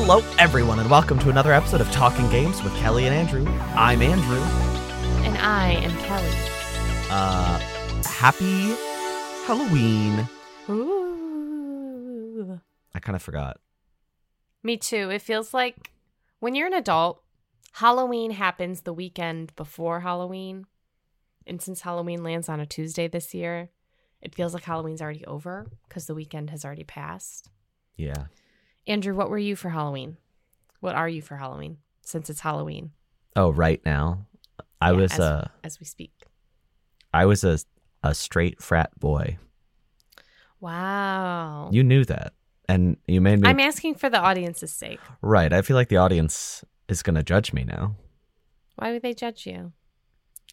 Hello, everyone, and welcome to another episode of Talking Games with Kelly and Andrew. I'm Andrew. And I am Kelly. Uh, happy Halloween. Ooh. I kind of forgot. Me too. It feels like when you're an adult, Halloween happens the weekend before Halloween. And since Halloween lands on a Tuesday this year, it feels like Halloween's already over because the weekend has already passed. Yeah. Andrew, what were you for Halloween? What are you for Halloween since it's Halloween? Oh, right now, I Yeah, was as, uh, as we speak. I was a a straight frat boy. Wow. You knew that, and you made me I'm asking for the audience's sake. right. I feel like the audience is gonna judge me now Why would they judge you?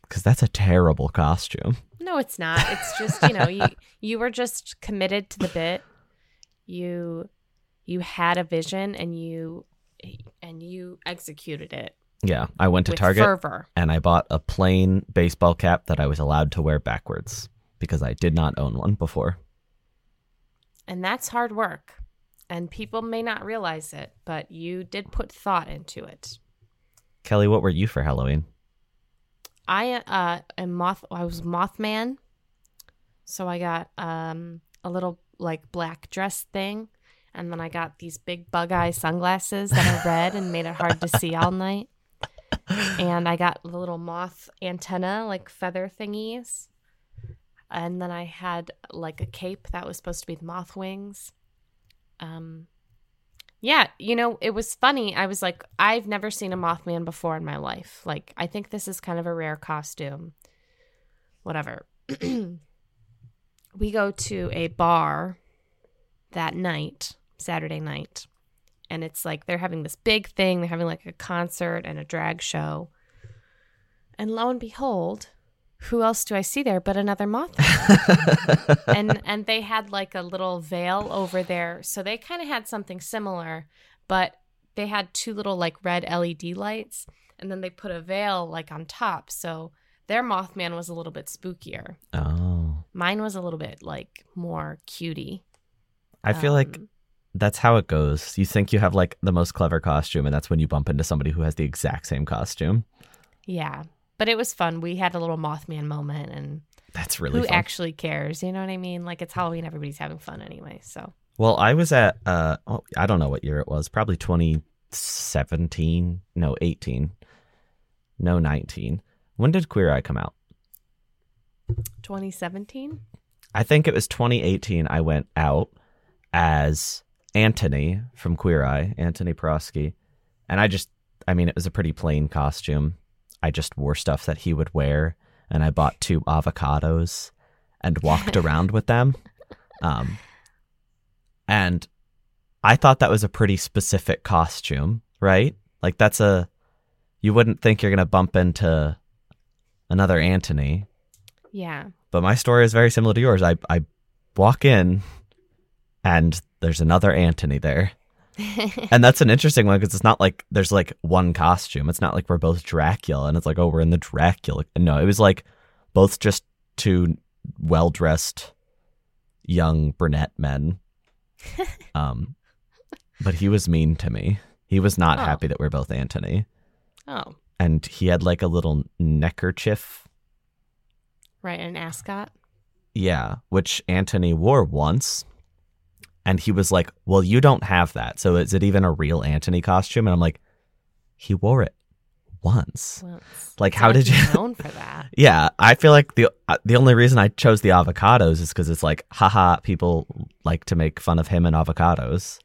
because that's a terrible costume. No, it's not. It's just, you know, you you were just committed to the bit. You you had a vision and you and you executed it Yeah, I went to Target fervor. and I bought a plain baseball cap that I was allowed to wear backwards because I did not own one before. And that's hard work. And people may not realize it, but you did put thought into it. Kelly, what were you for Halloween? I uh am moth I was Mothman. So I got um a little like black dress thing and then I got these big bug eye sunglasses that are red and made it hard to see all night. And I got the little moth antenna like feather thingies. And then I had like a cape that was supposed to be the moth wings. Um yeah, you know, it was funny. I was like, I've never seen a Mothman before in my life. Like, I think this is kind of a rare costume. Whatever. we go to a bar that night, Saturday night, and it's like they're having this big thing. They're having like a concert and a drag show. And lo and behold, who else do I see there but another Mothman? and and they had like a little veil over there so they kind of had something similar but they had two little like red led lights and then they put a veil like on top so their mothman was a little bit spookier Oh, mine was a little bit like more cutie I feel like Um, that's how it goes. You think you have like the most clever costume, and that's when you bump into somebody who has the exact same costume. yeah but it was fun we had a little mothman moment and That's really who fun. actually cares you know what i mean like it's halloween everybody's having fun anyway so well, I was at uh, oh, I don't know what year it was. Probably 2017. No, 18. No, 19. When did Queer Eye come out? 2017 I think it was 2018. I went out as Antoni from Queer Eye, Antoni Porowski, and I just, I mean, it was a pretty plain costume. I just wore stuff that he would wear, and I bought two avocados and walked around with them. Um, and I thought that was a pretty specific costume, right? Like that's a, you wouldn't think you're gonna bump into another Antoni yeah but my story is very similar to yours. I I walk in, and there's another Antoni there, and that's an interesting one because it's not like there's like one costume. It's not like we're both Dracula, and it's like oh we're in the Dracula. No, it was like both just two well dressed young brunette men. Um, but he was mean to me. He was not Oh. happy that we're both Antoni. oh and he had like a little neckerchief right an ascot Yeah, which Antoni wore once. And he was like, Well, you don't have that. So is it even a real Antoni costume? And I'm like, He wore it once. It's- Like, it's how did you- known for that? Yeah, I feel like the uh, the only reason I chose the avocados is because it's like, haha, people like to make fun of him and avocados.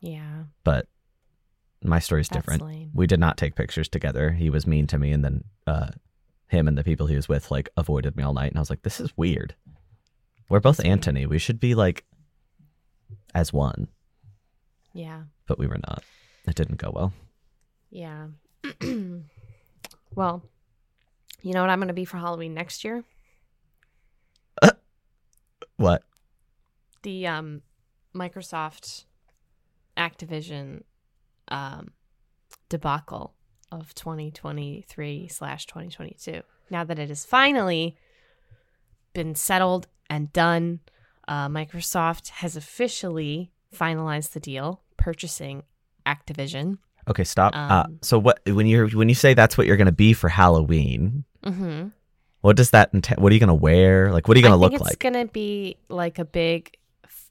Yeah, But my story's that's different. lame. We did not take pictures together. He was mean to me, and then uh, him and the people he was with like avoided me all night. And I was like, This is weird. We're both That's weird. We should be like as one. Yeah, but we were not. It didn't go well. yeah. well, you know what I'm going to be for Halloween next year? What? The um, Microsoft Activision um, debacle of 2023 slash 2022. Now that it has finally been settled and done, uh, Microsoft has officially finalized the deal, purchasing Activision. Okay, stop. uh, Um, so what when you when you say that's what you're going to be for Halloween, Mm-hmm. what does that entail? What are you going to wear? Like what are you going to look it's like? It's gonna be like a big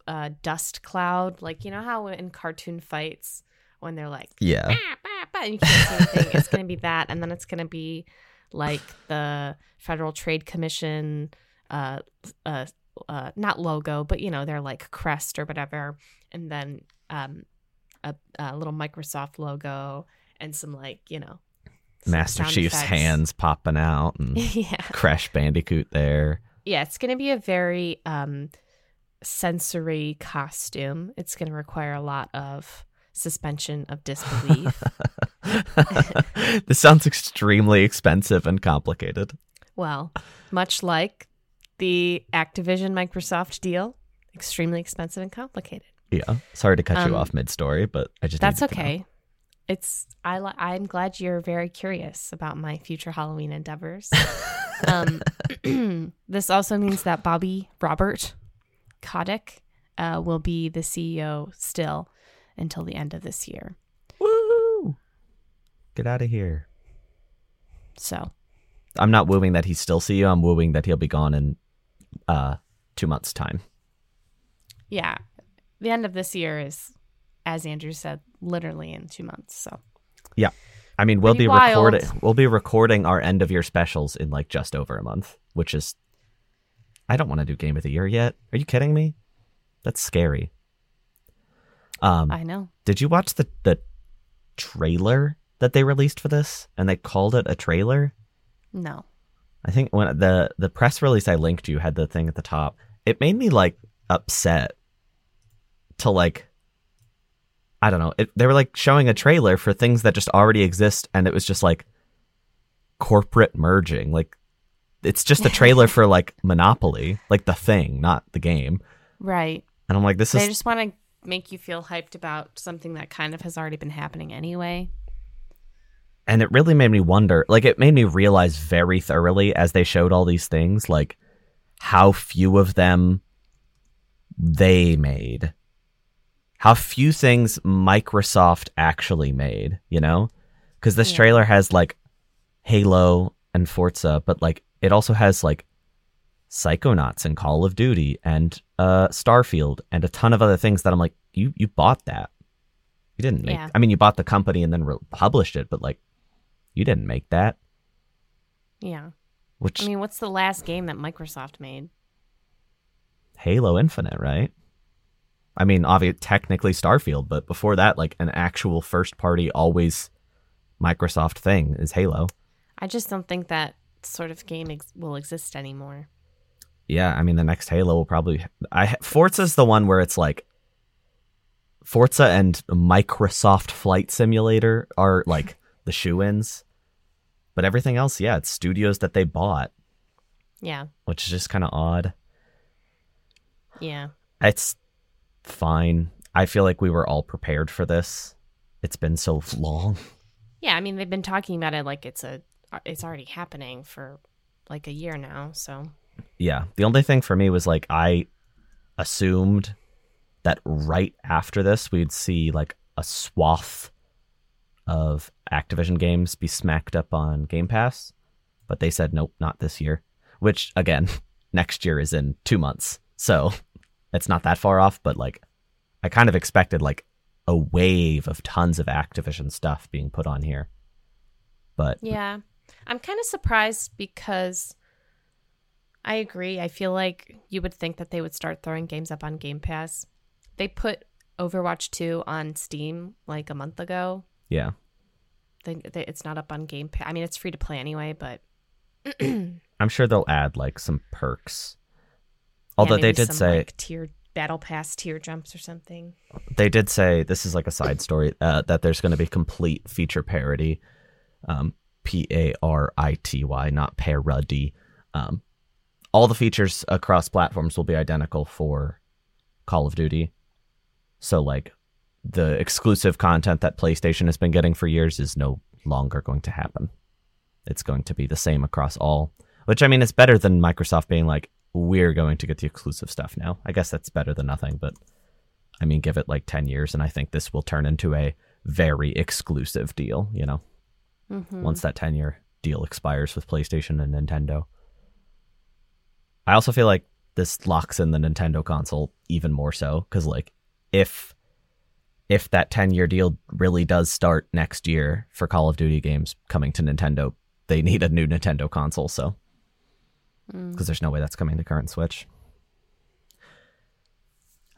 uh, dust cloud, like you know how in cartoon fights when they're like Yeah. "Ah, bah, bah," and you can't see anything. it's gonna be that, and then it's gonna be like the Federal Trade Commission, uh, uh, uh, not logo, but you know their like crest or whatever, and then um, a, a little Microsoft logo and some like you know Master Chief's effects. hands popping out and yeah. Crash Bandicoot there. yeah, it's going to be a very um, sensory costume. It's going to require a lot of suspension of disbelief. this sounds extremely expensive and complicated. well, much like the Activision Microsoft deal, extremely expensive and complicated. Yeah. Sorry to cut Um, you off mid story, but I just That's to know. okay. It's I li- I'm glad you're very curious about my future Halloween endeavors. um, this also means that Bobby Robert Kotick uh, will be the CEO still until the end of this year. Woo! Get out of here. So I'm not wooing that he's still CEO. I'm wooing that he'll be gone in uh two months' time. yeah, the end of this year is, as Andrew said, literally in two months. So yeah. I mean, we'll Pretty be wild. recording. We'll be recording our end of year specials in like just over a month, which is. I don't want to do game of the year yet. Are you kidding me? That's scary. Um, I know. did you watch the the trailer that they released for this? And they called it a trailer. No. I think when the the press release I linked you had the thing at the top. It made me like upset to like I don't know. It, they were like showing a trailer for things that just already exist and it was just like corporate merging. Like it's just a trailer for like Monopoly, like the thing, not the game. Right. And I'm like this They is They just want to make you feel hyped about something that kind of has already been happening anyway. And it really made me wonder like it made me realize very thoroughly as they showed all these things like how few of them they made how few things microsoft actually made you know because this Yeah. trailer has like halo and forza but like it also has like psychonauts and call of duty and uh starfield and a ton of other things that i'm like you you bought that you didn't make Yeah. i mean you bought the company and then re- published it but like you didn't make that Yeah. which I mean, what's the last game that Microsoft made? halo infinite right i mean obviously technically starfield but before that like an actual first party always microsoft thing is halo I just don't think that sort of game ex- will exist anymore. yeah i mean the next halo will probably i forza's the one where it's like forza and microsoft flight simulator are like the shoe-ins but everything else yeah it's studios that they bought. Yeah. which is just kind of odd. Yeah. it's fine. I feel like we were all prepared for this. It's been so long. Yeah, I mean, they've been talking about it like it's a it's already happening for like a year now, so. Yeah. The only thing for me was like i assumed that right after this we'd see like a swath of activision games be smacked up on game pass but they said nope not this year which again next year is in two months so it's not that far off but like i kind of expected like a wave of tons of activision stuff being put on here but Yeah. I'm kind of surprised because I agree. I feel like you would think that they would start throwing games up on Game Pass. They put Overwatch 2 on Steam like a month ago. Yeah They, they, it's not up on Game Pass. I mean, it's free to play anyway, but i'm sure they'll add like some perks although Yeah, they did some, say like, tier battle pass tier jumps or something. they did say this is like a side story uh, that there's going to be complete feature parity um, p-a-r-i-t-y not parody um, all the features across platforms will be identical for call of duty so like the exclusive content that playstation has been getting for years is no longer going to happen it's going to be the same across all which i mean is better than microsoft being like we're going to get the exclusive stuff now i guess that's better than nothing but I mean, give it like 10 years, and I think this will turn into a very exclusive deal, you know, Mhm. once that 10 year deal expires with PlayStation and Nintendo. I also feel like this locks in the Nintendo console even more so cuz like if if that 10 year deal really does start next year for Call of Duty games coming to Nintendo, they need a new Nintendo console, so Mm. because there's no way that's coming to current Switch.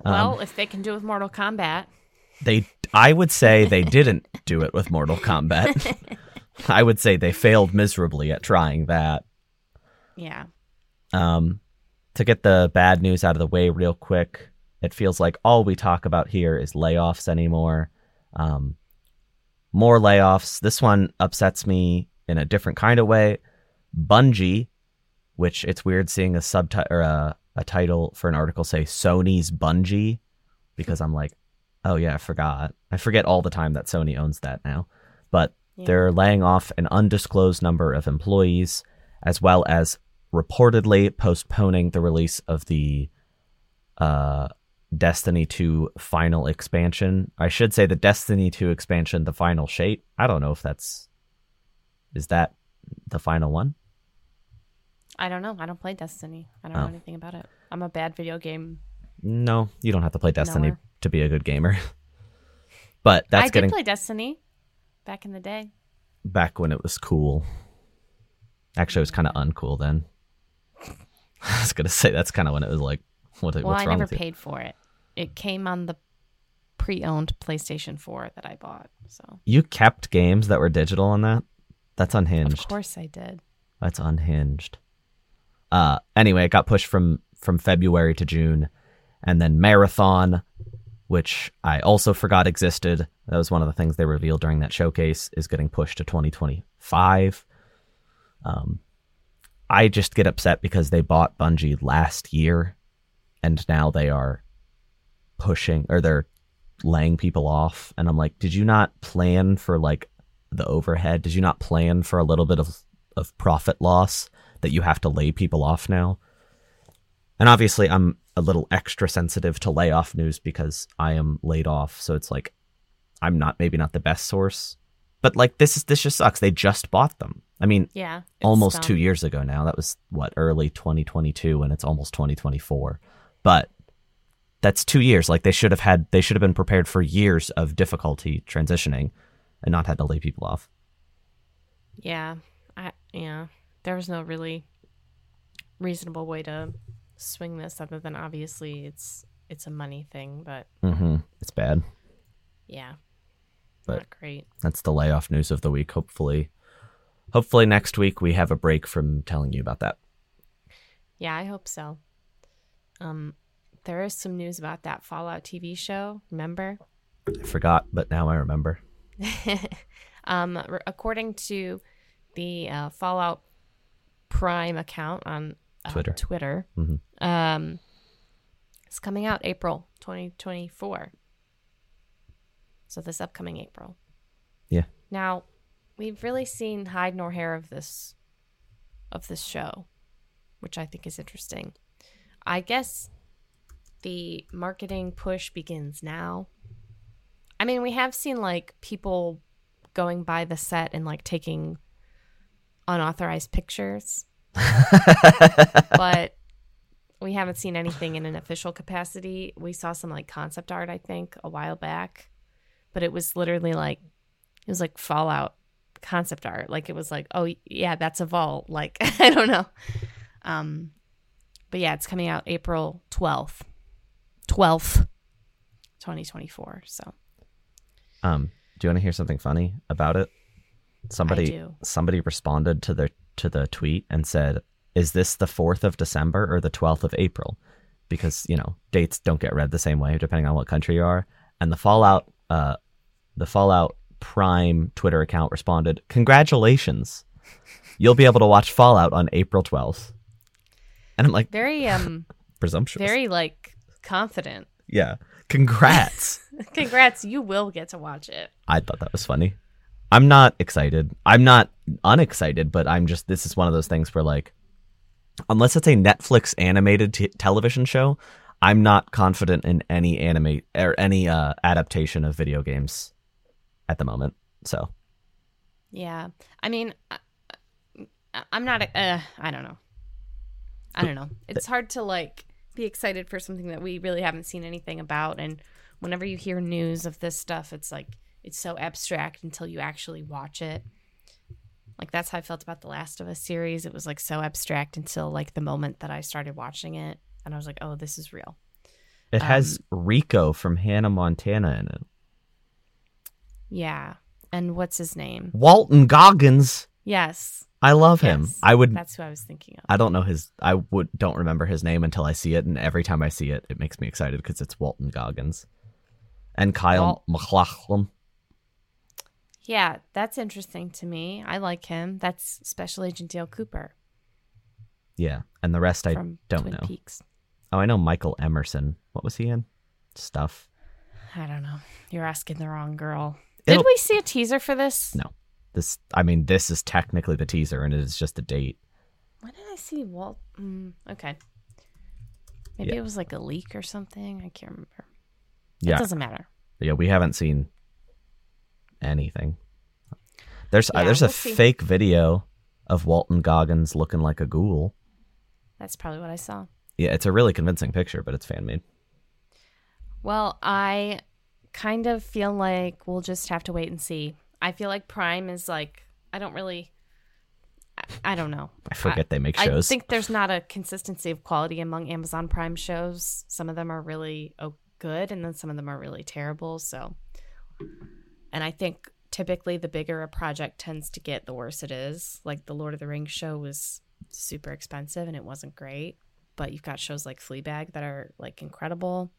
Um, Well, if they can do it with Mortal Kombat, they I would say they didn't do it with Mortal Kombat. I would say they failed miserably at trying that. yeah. Um, to get the bad news out of the way real quick, it feels like all we talk about here is layoffs anymore. Um, more layoffs. This one upsets me in a different kind of way. Bungie, which it's weird seeing a subtitle or a, a title for an article say Sony's Bungie, because I'm like, oh yeah, I forgot. I forget all the time that Sony owns that now. But Yeah. they're laying off an undisclosed number of employees, as well as reportedly postponing the release of the uh, Destiny 2 final expansion. I should say the Destiny 2 expansion, the final shape. I don't know if that's. Is that the final one? I don't know. I don't play Destiny. I don't Oh. know anything about it. I'm a bad video game. No, you don't have to play Destiny to be a good gamer. but that's I getting did play Destiny back in the day. back when it was cool. Actually, it was kind of uncool then. I was gonna say that's kind of when it was like, what, Well, what's I wrong never with you? paid for it. It came on the pre-owned PlayStation 4 that I bought. So, You kept games that were digital on that. That's unhinged. of course I did. That's unhinged. Uh, anyway, it got pushed from from February to June, and then Marathon, which I also forgot existed. That was one of the things they revealed during that showcase, is getting pushed to 2025. Um, I just get upset because they bought Bungie last year, and now they are pushing or they're laying people off, and I'm like, did you not plan for like the overhead? Did you not plan for a little bit of of profit loss that you have to lay people off now? And obviously, I'm a little extra sensitive to layoff news because I am laid off. So it's like I'm not maybe not the best source, but like this is this just sucks. They just bought them. I mean, Yeah. almost dumb. two years ago now. That was what early 2022, and it's almost 2024. But that's two years. Like they should have had. They should have been prepared for years of difficulty transitioning, and not had to lay people off. Yeah. I yeah. There was no really reasonable way to swing this other than obviously it's it's a money thing, but mm-hmm. It's bad. yeah. But- not great. that's the layoff news of the week. Hopefully, hopefully next week we have a break from telling you about that. Yeah, I hope so. Um there is some news about that Fallout TV show, remember? I forgot, but now I remember. um, r- according to the uh, Fallout Prime account on uh, Twitter. Twitter, Mhm. um, it's coming out April 2024. So this upcoming April. Yeah. Now, we've really seen hide nor hair of this of this show, which I think is interesting. I guess the marketing push begins now. I mean, we have seen like people going by the set and like taking unauthorized pictures, but we haven't seen anything in an official capacity. We saw some like concept art, I think, a while back, but it was literally like it was like Fallout concept art. Like it was like, oh yeah, that's a vault. Like I don't know. Um, but yeah, it's coming out April twelfth, twelfth, twenty twenty four. So Um, do you want to hear something funny about it? Somebody somebody responded to the to the tweet and said, "Is this the 4th of December or the 12th of April?" Because, you know, dates don't get read the same way depending on what country you are. And the Fallout uh the Fallout Prime Twitter account responded, "Congratulations. You'll be able to watch Fallout on April 12th." And I'm like, very um presumptuous. very like confident. yeah. Congrats. Congrats, you will get to watch it. I thought that was funny. I'm not excited. I'm not unexcited, but I'm just this is one of those things where like unless it's a Netflix animated t- television show, I'm not confident in any anime or any uh, adaptation of video games at the moment. So Yeah. I mean, I, I'm not, uh, I don't know. I don't know. It's hard to like be excited for something that we really haven't seen anything about. And whenever you hear news of this stuff, it's like, it's so abstract until you actually watch it. Like that's how I felt about the Last of Us series. It was like so abstract until like the moment that I started watching it. And I was like, oh, this is real. it has um, Rico from Hannah Montana in it. Yeah. And what's his name? Walton Goggins. Yes. I love him. Yes. I would That's who I was thinking of. I don't know his. I would don't remember his name until I see it, and every time I see it, it makes me excited because it's Walton Goggins and Kyle Wal- MacLachlan. Yeah, that's interesting to me. I like him. That's Special Agent Dale Cooper Yeah, and the rest I don't Twin know. Peaks. Oh, I know Michael Emerson. What was he in? Stuff. I don't know. You're asking the wrong girl. It'll- Did we see a teaser for this? No. This. I mean, this is technically the teaser, and it is just a date. When did I see Walt? Mm, okay. Maybe Yeah. it was like a leak or something. I can't remember. Yeah, It doesn't matter. yeah. We haven't seen anything. There's uh, there's we'll a see. fake video of Walton Goggins looking like a ghoul. That's probably what I saw. Yeah, it's a really convincing picture, but it's fan made. Well, I kind of feel like we'll just have to wait and see. I feel like Prime is like, I don't really, I, I don't know. I forget they make shows. I think there's not a consistency of quality among Amazon Prime shows. Some of them are really oh, good, and then some of them are really terrible. So, and I think typically the bigger a project tends to get, the worse it is. Like the Lord of the Rings show was super expensive and it wasn't great, but you've got shows like Fleabag that are like incredible.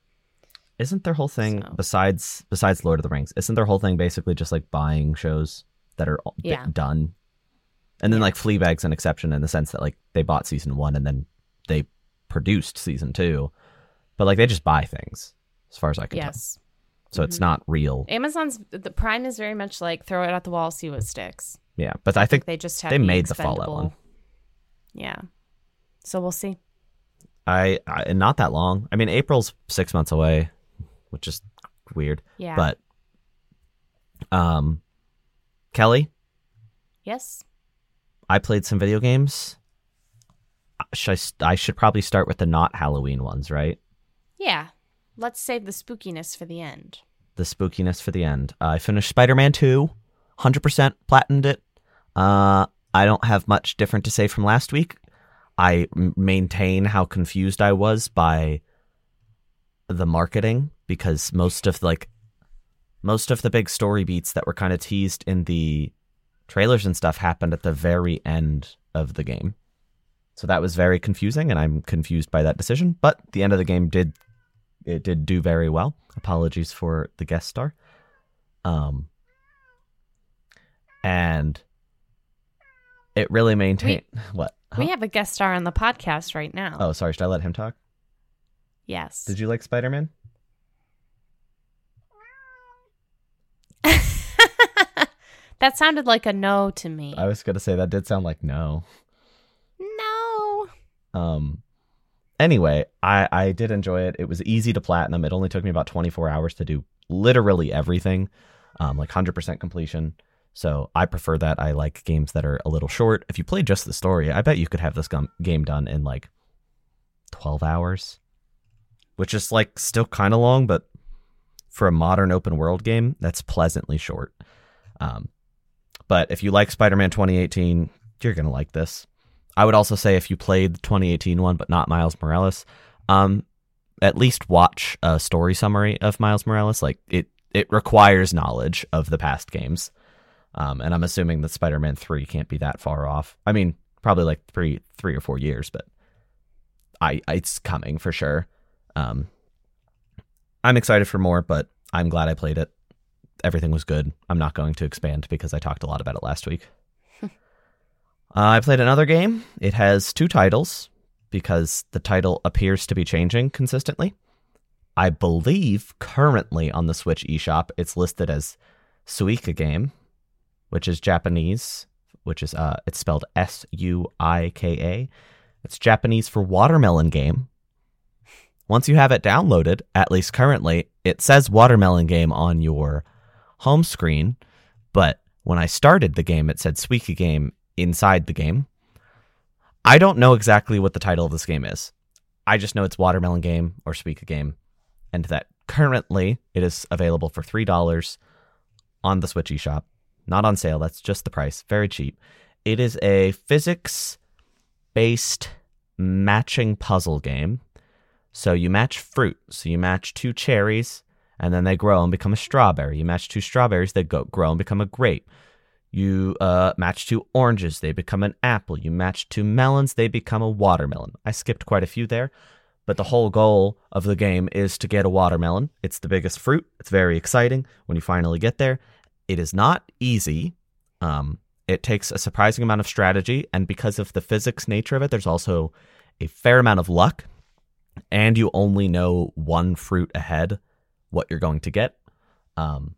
Isn't their whole thing So- besides besides Lord of the Rings? Isn't their whole thing basically just like buying shows that are Yeah. done? And then Yeah. like Fleabag's an exception in the sense that like they bought season one and then they produced season two, but like they just buy things as far as I can tell. Yes. So it's Mhm. not real. Amazon's the Prime is very much like throw it at the wall, see what sticks. Yeah, but I think They just have they the made the Fallout one. Yeah. So we'll see. I, I and not that long. I mean, April's six months away, which is weird. Yeah. But um, Kelly, yes. I played some video games. Should I, st- I should probably start with the not Halloween ones, right? Yeah. Let's save the spookiness for the end. The spookiness for the end. I finished Spider Man 2, 100% platinumed it. Uh, I don't have much different to say from last week. I maintain how confused I was by the marketing because most of like most of the big story beats that were kind of teased in the trailers and stuff happened at the very end of the game. So that was very confusing and I'm confused by that decision, but the end of the game did it did do very well. Apologies for the guest star. Um and it really maintained what? We have a guest star on the podcast right now. Oh, sorry, should I let him talk? Yes. Did you like Spider-Man? that sounded like a no to me. I was going to say that did sound like no. no. Um anyway, I I did enjoy it. It was easy to platinum. It only took me about 24 hours to do literally everything. Um like 100% completion. So I prefer that. I like games that are a little short. If you play just the story, I bet you could have this gum- game done in like 12 hours, which is like still kind of long, but for a modern open world game, that's pleasantly short. Um, but if you like Spider Man 2018, you're going to like this. I would also say if you played the 2018 one, but not Miles Morales, um, at least watch a story summary of Miles Morales. Like it, it requires knowledge of the past games. Um, and I'm assuming that Spider-Man 3 can't be that far off. I mean, probably like three, three or four years, but I, it's coming for sure. Um, I'm excited for more, but I'm glad I played it. Everything was good. I'm not going to expand because I talked a lot about it last week. uh, I played another game. It has two titles because the title appears to be changing consistently. I believe currently on the Switch eShop, it's listed as Suika Game, which is Japanese, which is uh, it's spelled S U I K A. It's Japanese for watermelon game. Once you have it downloaded, at least currently, it says watermelon game on your home screen, but when I started the game, it said Suika game inside the game. I don't know exactly what the title of this game is. I just know it's Watermelon Game or Suika Game, and that currently it is available for three dollars on the Switch eShop. Not on sale. That's just the price. Very cheap. It is a physics-based matching puzzle game. So you match fruit. So you match two cherries, and then they grow and become a strawberry. You match two strawberries, they go, grow and become a grape. You uh, match two oranges, they become an apple. You match two melons, they become a watermelon. I skipped quite a few there, but the whole goal of the game is to get a watermelon. It's the biggest fruit. It's very exciting when you finally get there. It is not easy. Um, it takes a surprising amount of strategy, and because of the physics nature of it, there's also a fair amount of luck, and you only know one fruit ahead what you're going to get. Um,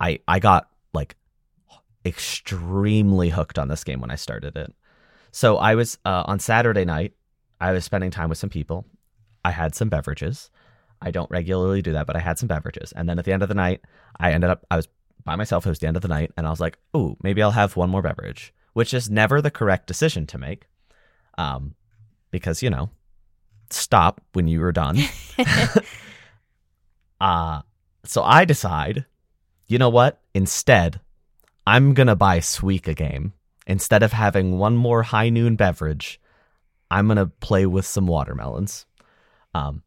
I I got like extremely hooked on this game when I started it. So I was uh, on Saturday night. I was spending time with some people. I had some beverages. I don't regularly do that, but I had some beverages. And then at the end of the night, I ended up I was by myself. It was the end of the night, and I was like, "Ooh, maybe I'll have one more beverage," which is never the correct decision to make, um, because you know, stop when you were done. uh so I decide, you know what? Instead, I'm gonna buy Suika game. Instead of having one more high noon beverage, I'm gonna play with some watermelons. Um,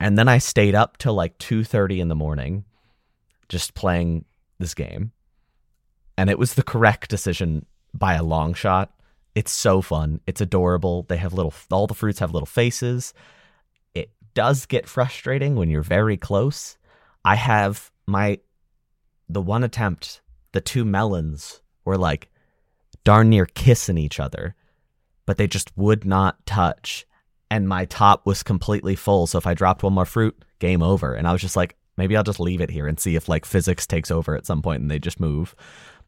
and then I stayed up till like two thirty in the morning, just playing this game, and it was the correct decision by a long shot. It's so fun. It's adorable. They have little. All the fruits have little faces. It does get frustrating when you're very close. I have my the one attempt. The two melons were like darn near kissing each other, but they just would not touch. And my top was completely full. So if I dropped one more fruit, game over. And I was just like, maybe I'll just leave it here and see if like physics takes over at some point and they just move.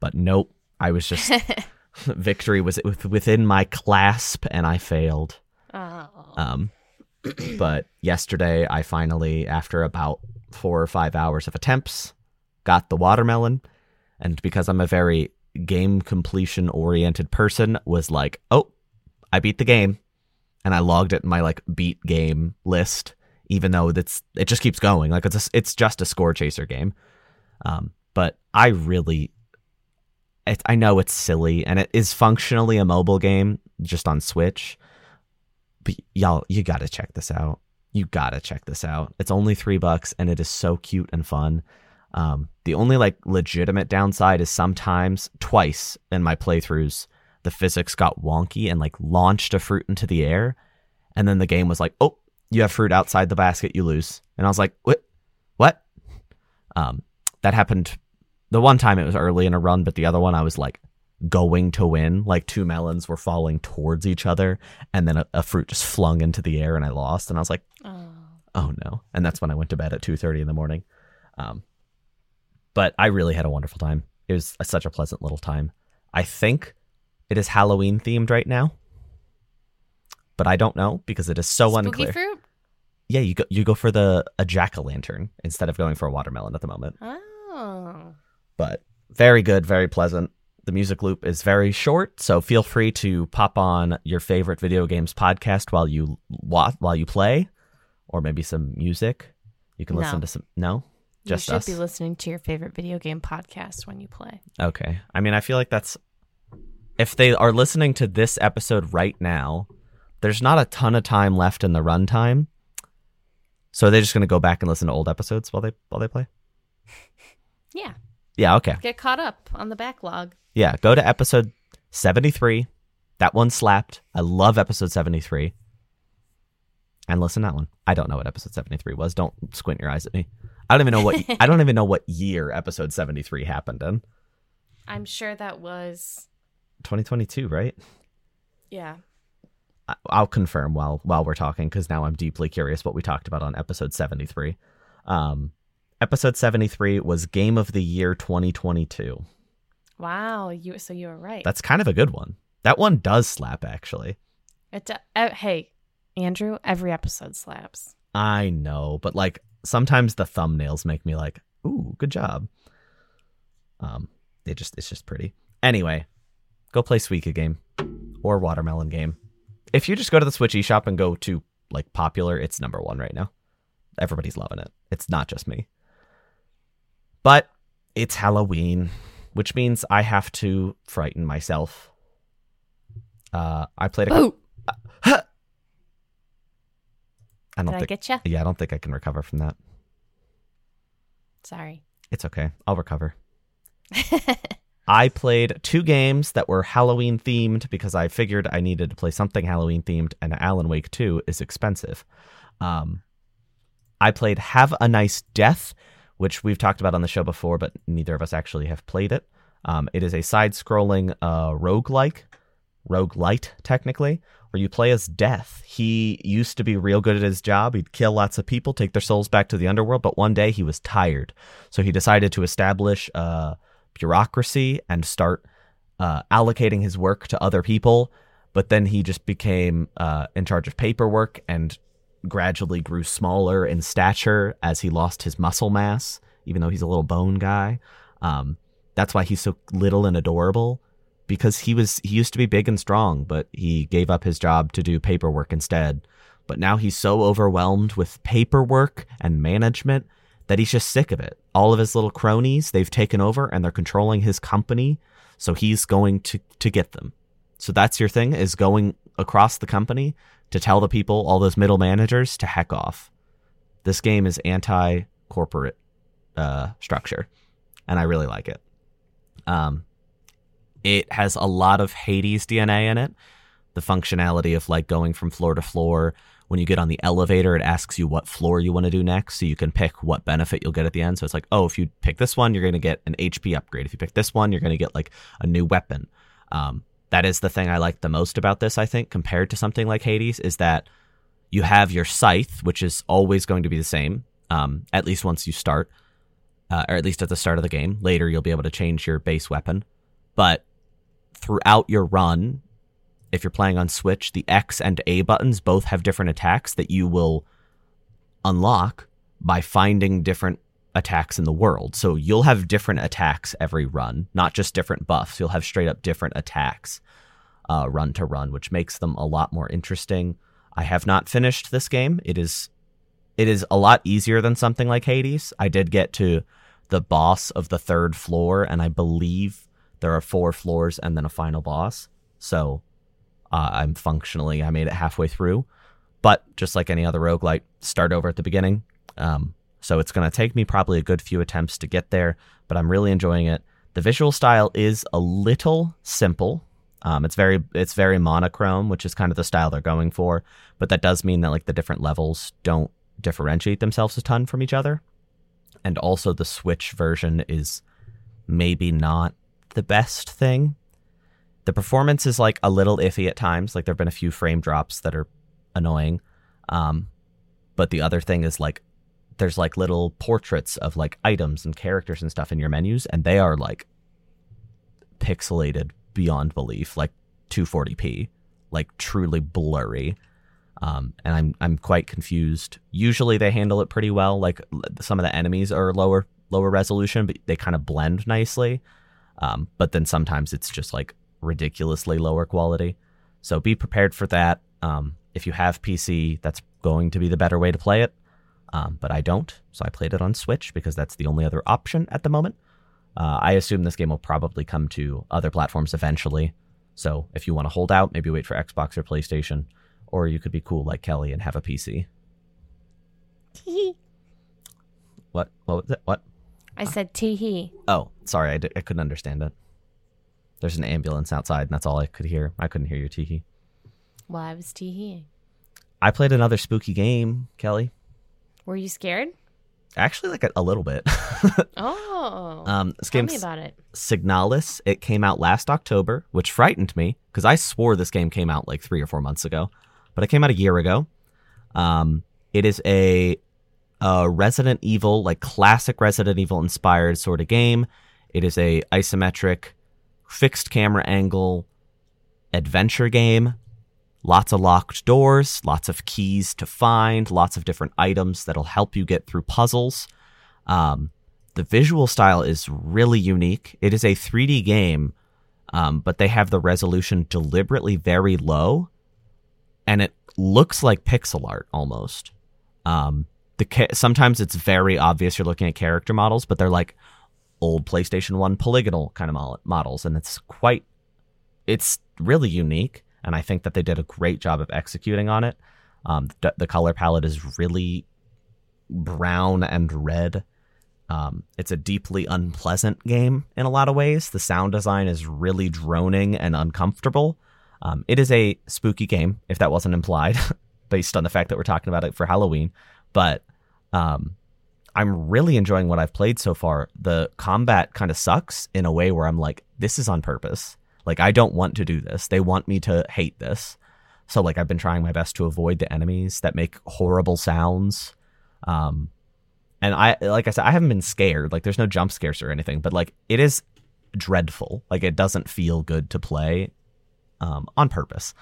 But nope. I was just victory was within my clasp and I failed. oh. Um, but yesterday, I finally, after about four or five hours of attempts, got the watermelon. And because I'm a very game completion oriented person, was like, oh, I beat the game. And I logged it in my like beat game list, even though that's it just keeps going. Like it's a, it's just a score chaser game. Um, but I really, it, I know it's silly and it is functionally a mobile game just on Switch. But y'all, you got to check this out. You got to check this out. It's only three bucks and it is so cute and fun. Um, the only like legitimate downside is sometimes, twice in my playthroughs, the physics got wonky and like launched a fruit into the air. And then the game was like, oh, you have fruit outside the basket, you lose. And I was like, what? What? Um, that happened the one time it was early in a run, but the other one I was like going to win. Like two melons were falling towards each other, and then a, a fruit just flung into the air, and I lost. And I was like, Oh. oh no! And that's when I went to bed at two thirty in the morning. Um, but I really had a wonderful time. It was a, such a pleasant little time. I think it is Halloween themed right now, but I don't know because it is so Spooky unclear. fruit? Yeah, you go you go for the a jack o' lantern instead of going for a watermelon at the moment. Oh. But very good, very pleasant. The music loop is very short, so feel free to pop on your favorite video games podcast while you while you play, or maybe some music. You can listen to some. No, just you should us. be listening to your favorite video game podcast when you play. okay. I mean, I feel like that's if they are listening to this episode right now. There's not a ton of time left in the runtime, so are they're just going to go back and listen to old episodes while they while they play. Yeah. Yeah. Okay. Get caught up on the backlog. Yeah, go to episode 73. That one slapped. I love episode 73. And listen to that one. I don't know what episode 73 was. Don't squint your eyes at me. I don't even know what I don't even know what year episode 73 happened in. I'm sure that was 2022, right? yeah. I'll confirm while while we're talking cuz now I'm deeply curious what we talked about on episode 73. Um episode 73 was game of the year 2022. Wow, you so you were right. That's kind of a good one. That one does slap actually. it, uh, hey, Andrew, every episode slaps. I know, but like sometimes the thumbnails make me like, ooh, good job. Um, they just it's just pretty. Anyway, go play Suika game or Watermelon game. If you just go to the Switch eShop and go to like popular, it's number one right now. Everybody's loving it. It's not just me. But it's Halloween, which means I have to frighten myself. Uh, I played a. Boo! I don't Did I think. get you? yeah, I don't think I can recover from that. Sorry. It's okay. I'll recover. I played two games that were Halloween themed because I figured I needed to play something Halloween themed, and Alan Wake 2 is expensive. Um, I played Have a Nice Death, which we've talked about on the show before, but neither of us actually have played it. Um, it is a side scrolling uh, roguelike, roguelite, technically, where you play as Death. He used to be real good at his job. He'd kill lots of people, take their souls back to the underworld, but one day he was tired. So he decided to establish a bureaucracy and start uh, allocating his work to other people. But then he just became uh, in charge of paperwork and gradually grew smaller in stature as he lost his muscle mass, even though he's a little bone guy. Um, that's why he's so little and adorable because he was he used to be big and strong, but he gave up his job to do paperwork instead. But now he's so overwhelmed with paperwork and management that he's just sick of it. All of his little cronies, they've taken over and they're controlling his company, so he's going to to get them. So that's your thing is going across the company to tell the people, all those middle managers to heck off. This game is anti-corporate uh, structure, and I really like it. Um, it has a lot of Hades DNA in it. The functionality of like going from floor to floor. When you get on the elevator, it asks you what floor you want to do next, so you can pick what benefit you'll get at the end. So it's like, oh, if you pick this one, you're going to get an HP upgrade. If you pick this one, you're going to get like a new weapon. Um, that is the thing I like the most about this. I think compared to something like Hades is that you have your scythe, which is always going to be the same, um, at least once you start, uh, or at least at the start of the game. Later, you'll be able to change your base weapon, but throughout your run, if you're playing on Switch, the X and A buttons both have different attacks that you will unlock by finding different attacks in the world. So you'll have different attacks every run, not just different buffs. You'll have straight up different attacks uh, run to run, which makes them a lot more interesting. I have not finished this game. It is it is a lot easier than something like Hades. I did get to the boss of the third floor, and I believe there are four floors and then a final boss. So uh, I'm functionally, I made it halfway through. But just like any other roguelite, start over at the beginning. Um, so it's going to take me probably a good few attempts to get there, but I'm really enjoying it. The visual style is a little simple. Um, it's very it's very monochrome, which is kind of the style they're going for. But that does mean that like the different levels don't differentiate themselves a ton from each other. And also the Switch version is maybe not the best thing. The performance is like a little iffy at times. Like there've been a few frame drops that are annoying. Um, but the other thing is like there's like little portraits of like items and characters and stuff in your menus, and they are like pixelated beyond belief, like 240p, like truly blurry. Um, and I'm I'm quite confused. Usually they handle it pretty well. Like some of the enemies are lower lower resolution, but they kind of blend nicely. Um, but then sometimes it's just like ridiculously lower quality. So be prepared for that. Um, if you have PC, that's going to be the better way to play it. Um, but I don't, so I played it on Switch because that's the only other option at the moment. Uh, I assume this game will probably come to other platforms eventually. So if you want to hold out, maybe wait for Xbox or PlayStation, or you could be cool like Kelly and have a PC. What? What was it? What? I said tee. Oh, sorry, I, I couldn't understand it. There's an ambulance outside, and that's all I could hear. I couldn't hear your tee Well, I was tee. I played another spooky game, Kelly. Were you scared? Actually, like a, a little bit. Oh. um, this Tell me about it. Signalis. It came out last October, which frightened me because I swore this game came out like three or four months ago, but it came out a year ago. Um, it is a, a Resident Evil, like classic Resident Evil inspired sort of game. It is a isometric, fixed camera angle adventure game. Lots of locked doors, lots of keys to find, lots of different items that'll help you get through puzzles. Um, the visual style is really unique. It is a 3D game, um, but they have the resolution deliberately very low, and it looks like pixel art almost. Um, the sometimes it's very obvious you're looking at character models, but they're like old PlayStation One polygonal kind of mo- models, and it's quite, it's really unique, and I think that they did a great job of executing on it. Um, the, the color palette is really brown and red. Um, it's a deeply unpleasant game in a lot of ways. The sound design is really droning and uncomfortable. Um, it is a spooky game, if that wasn't implied, based on the fact that we're talking about it for Halloween. But um, I'm really enjoying what I've played so far. The combat kind of sucks in a way where I'm like, this is on purpose. Like, I don't want to do this. They want me to hate this. So, like, I've been trying my best to avoid the enemies that make horrible sounds. Um, and I, like I said, I haven't been scared. Like, there's no jump scares or anything, but like, it is dreadful. Like, it doesn't feel good to play um, on purpose.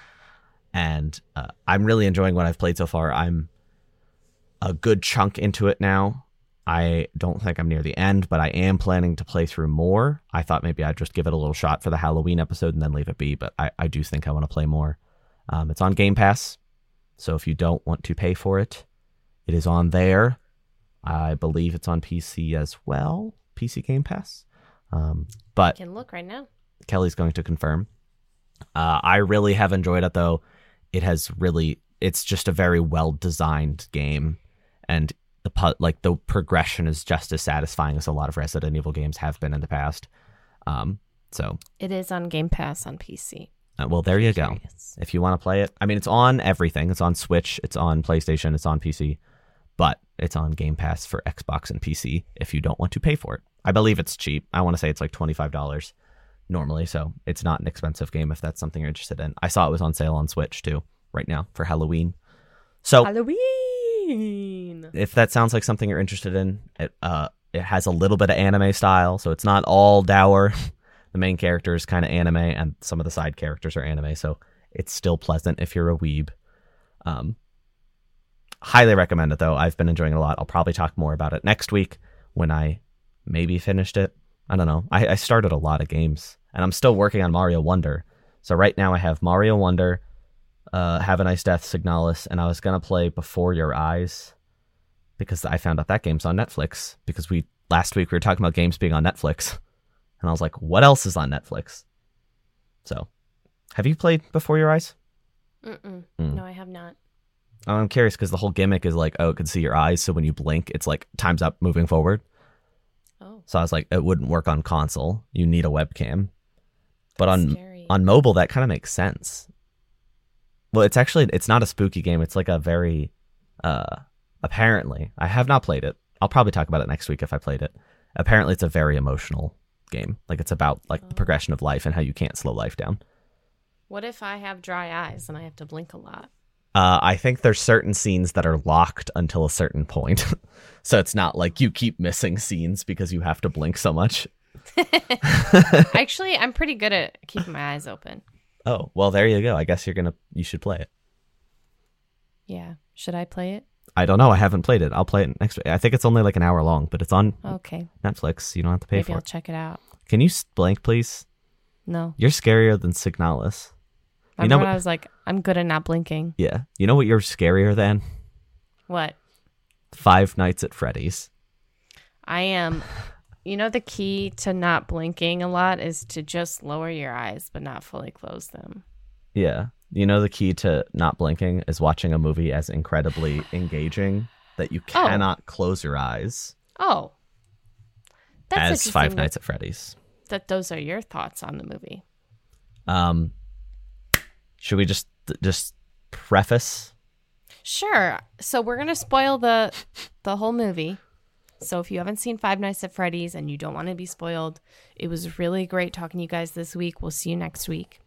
And uh, I'm really enjoying what I've played so far. I'm a good chunk into it now. I don't think I'm near the end, but I am planning to play through more. I thought maybe I'd just give it a little shot for the Halloween episode and then leave it be, but I, I do think I want to play more. Um, it's on Game Pass, so if you don't want to pay for it, it is on there. I believe it's on PC as well, PC Game Pass. Um, but can look right now. Kellie's going to confirm. Uh, I really have enjoyed it though. It has really, it's just a very well designed game, and the pu- like the progression is just as satisfying as a lot of Resident Evil games have been in the past. Um, so It is on Game Pass on PC. uh, well, there you go. If you want to play it, I mean, it's on everything. It's on Switch, it's on PlayStation, it's on PC, but it's on Game Pass for Xbox and PC. If you don't want to pay for it, I believe it's cheap. I want to say it's like twenty five dollars normally, so it's not an expensive game if that's something you're interested in. I saw it was on sale on Switch too right now for Halloween. So Halloween. If that sounds like something you're interested in, it uh it has a little bit of anime style, so it's not all dour. the main character is kind of anime, and some of the side characters are anime, so it's still pleasant if you're a weeb. Um, highly recommend it though. I've been enjoying it a lot. I'll probably talk more about it next week when I maybe finished it. I don't know. I, I started a lot of games, and I'm still working on Mario Wonder. So right now I have Mario Wonder, uh, Have a Nice Death, Signalis, and I was gonna play Before Your Eyes because I found out that game's on Netflix because we last week we were talking about games being on Netflix, and I was like, what else is on Netflix? So, have you played Before Your Eyes? Mm-mm. Mm. No, I have not. Oh, I'm curious because the whole gimmick is like, oh, it can see your eyes, so when you blink, it's like time's up, moving forward. Oh, So I was like, it wouldn't work on console. You need a webcam. But that's on scary. on mobile, that kind of makes sense. Well, it's actually it's not a spooky game. It's like a very uh apparently. I have not played it. I'll probably talk about it next week if I played it. Apparently it's a very emotional game. Like it's about like the Oh. progression of life and how you can't slow life down. what if I have dry eyes and I have to blink a lot? Uh, I think there's certain scenes that are locked until a certain point. so it's not like you keep missing scenes because you have to blink so much. Actually, I'm pretty good at keeping my eyes open. Oh, well, there you go. I guess you're going to, you should play it. Yeah. Should I play it? I don't know. I haven't played it. I'll play it next week. I think it's only like an hour long, but it's on Okay. Netflix. You don't have to pay Maybe for I'll it. check it out. Can you blank, please? No. You're scarier than Signalis. I You know what- I was like, I'm good at not blinking. Yeah. You know what you're scarier than? What? Five Nights at Freddy's. I am. You know, the key to not blinking a lot is to just lower your eyes, but not fully close them. Yeah. You know the key to not blinking is watching a movie as incredibly engaging that you Oh. cannot close your eyes Oh. That's as Five Nights at Freddy's. That those are your thoughts on the movie. Um, should we just just preface? Sure. So we're gonna spoil the the whole movie. So if you haven't seen Five Nights at Freddy's and you don't want to be spoiled, it was really great talking to you guys this week. We'll see you next week.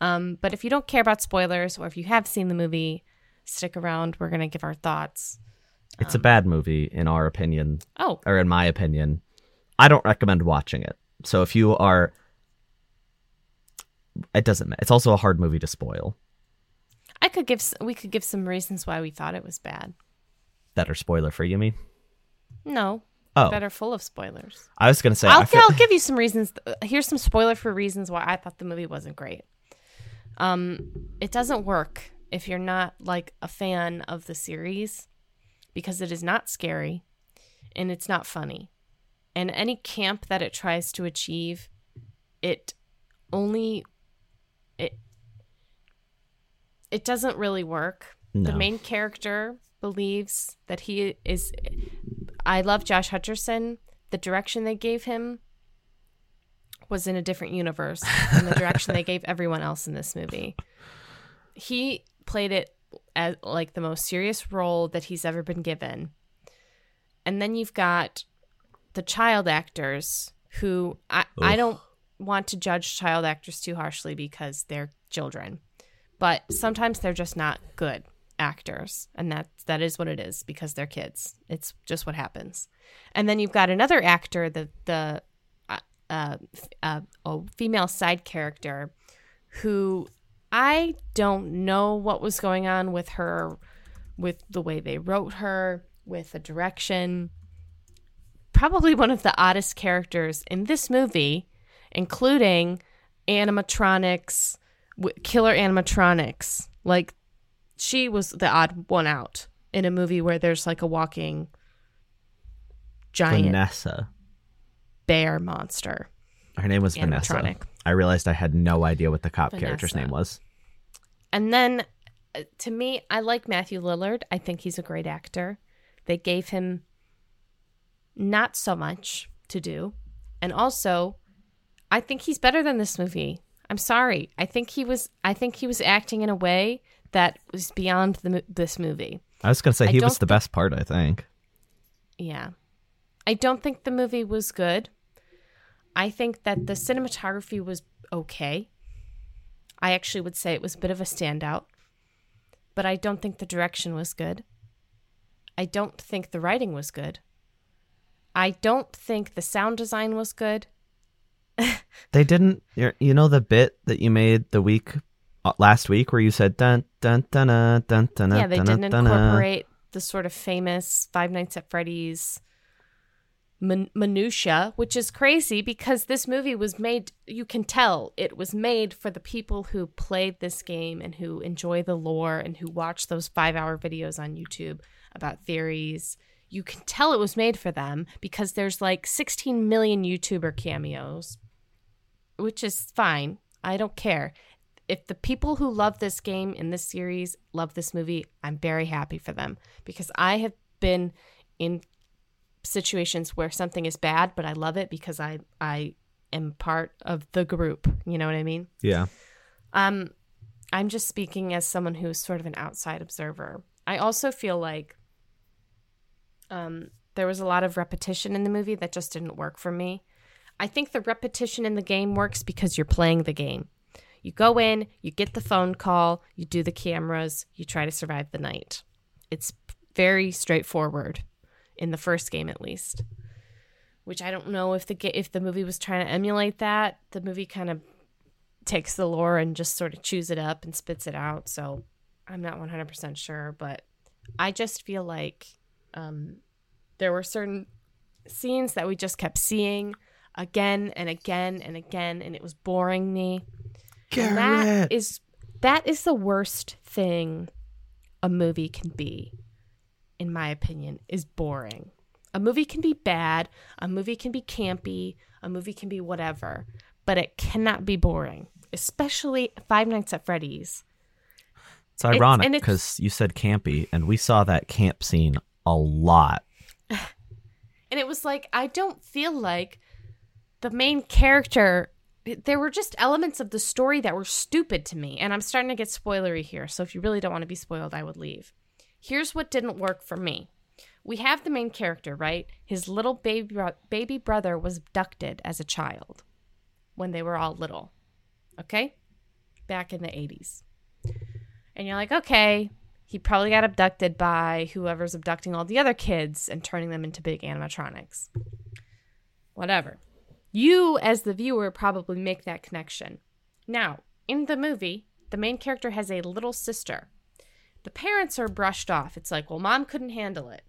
Um, but if you don't care about spoilers or if you have seen the movie, stick around. We're gonna give our thoughts. It's a bad movie in our opinion, Oh, or in my opinion. I don't recommend watching it. So if you are, it doesn't. ma- It's also a hard movie to spoil. I could give we could give some reasons why we thought it was bad. That are spoiler for You mean? No, Oh, that are full of spoilers. I was gonna say. I'll, feel- I'll give you some reasons. Here's some spoiler for reasons why I thought the movie wasn't great. Um, it doesn't work if you're not like a fan of the series because it is not scary and it's not funny. And any camp that it tries to achieve, it only it it doesn't really work. The main character believes that he is I love Josh Hutcherson. The direction they gave him was in a different universe than the direction they gave everyone else in this movie. He played it as like the most serious role that he's ever been given. And then you've got the child actors who I, I don't want to judge child actors too harshly because they're children. But sometimes they're just not good actors and that that is what it is because they're kids. It's just what happens. And then you've got another actor, the the uh, uh, uh, a female side character, who I don't know what was going on with her, with the way they wrote her, with the direction. Probably one of the oddest characters in this movie, including animatronics, killer animatronics. Like she was the odd one out in a movie where there's like a walking giant Vanessa. bear monster. Her name was Vanessa. I realized I had no idea what the cop character's name was. And then uh, to me, I like Matthew Lillard. I think he's a great actor. They gave him not so much to do. And also, I think he's better than this movie. I'm sorry. I think he was I think he was acting in a way that was beyond the this movie. I was gonna say I he was the best part. I think. Yeah. I don't think the movie was good. I think that the cinematography was okay. I actually would say it was a bit of a standout. But I don't think the direction was good. I don't think the writing was good. I don't think the sound design was good. They didn't. you're- know the bit that you made the week Uh, last week where you said dun dun dun dun dun dun. yeah, uh, they dun, didn't dun, dun. incorporate the sort of famous Five Nights at Freddy's min- minutia, which is crazy because this movie was made. You can tell it was made for the people who played this game and who enjoy the lore and who watch those five-hour videos on YouTube about theories. You can tell it was made for them because there's like 16 million YouTuber cameos, which is fine. I don't care if the people who love this game in this series love this movie, I'm very happy for them because I have been in situations where something is bad, but I love it because I I am part of the group. You know what I mean? Yeah. Um, I'm just speaking as someone who's sort of an outside observer. I also feel like um, there was a lot of repetition in the movie that just didn't work for me. I think the repetition in the game works because you're playing the game. You go in, you get the phone call, you do the cameras, you try to survive the night. It's very straightforward in the first game, at least. Which I don't know if the if the movie was trying to emulate that. The movie kind of takes the lore and just sort of chews it up and spits it out. So I'm not 100% sure, but I just feel like um, there were certain scenes that we just kept seeing again and again and again, and it was boring me. And that is that is the worst thing a movie can be, in my opinion, is boring. A movie can be bad, a movie can be campy, a movie can be whatever, but it cannot be boring. Especially Five Nights at Freddy's. It's ironic because you said campy, and we saw that camp scene a lot. And it was like, I don't feel like the main character. There were just elements of the story that were stupid to me. And I'm starting to get spoilery here. So if you really don't want to be spoiled, I would leave. Here's what didn't work for me we have the main character, right? His little baby, bro- baby brother was abducted as a child when they were all little. Okay? Back in the 80s. And you're like, okay, he probably got abducted by whoever's abducting all the other kids and turning them into big animatronics. Whatever. You, as the viewer, probably make that connection. Now, in the movie, the main character has a little sister. The parents are brushed off. It's like, well, mom couldn't handle it.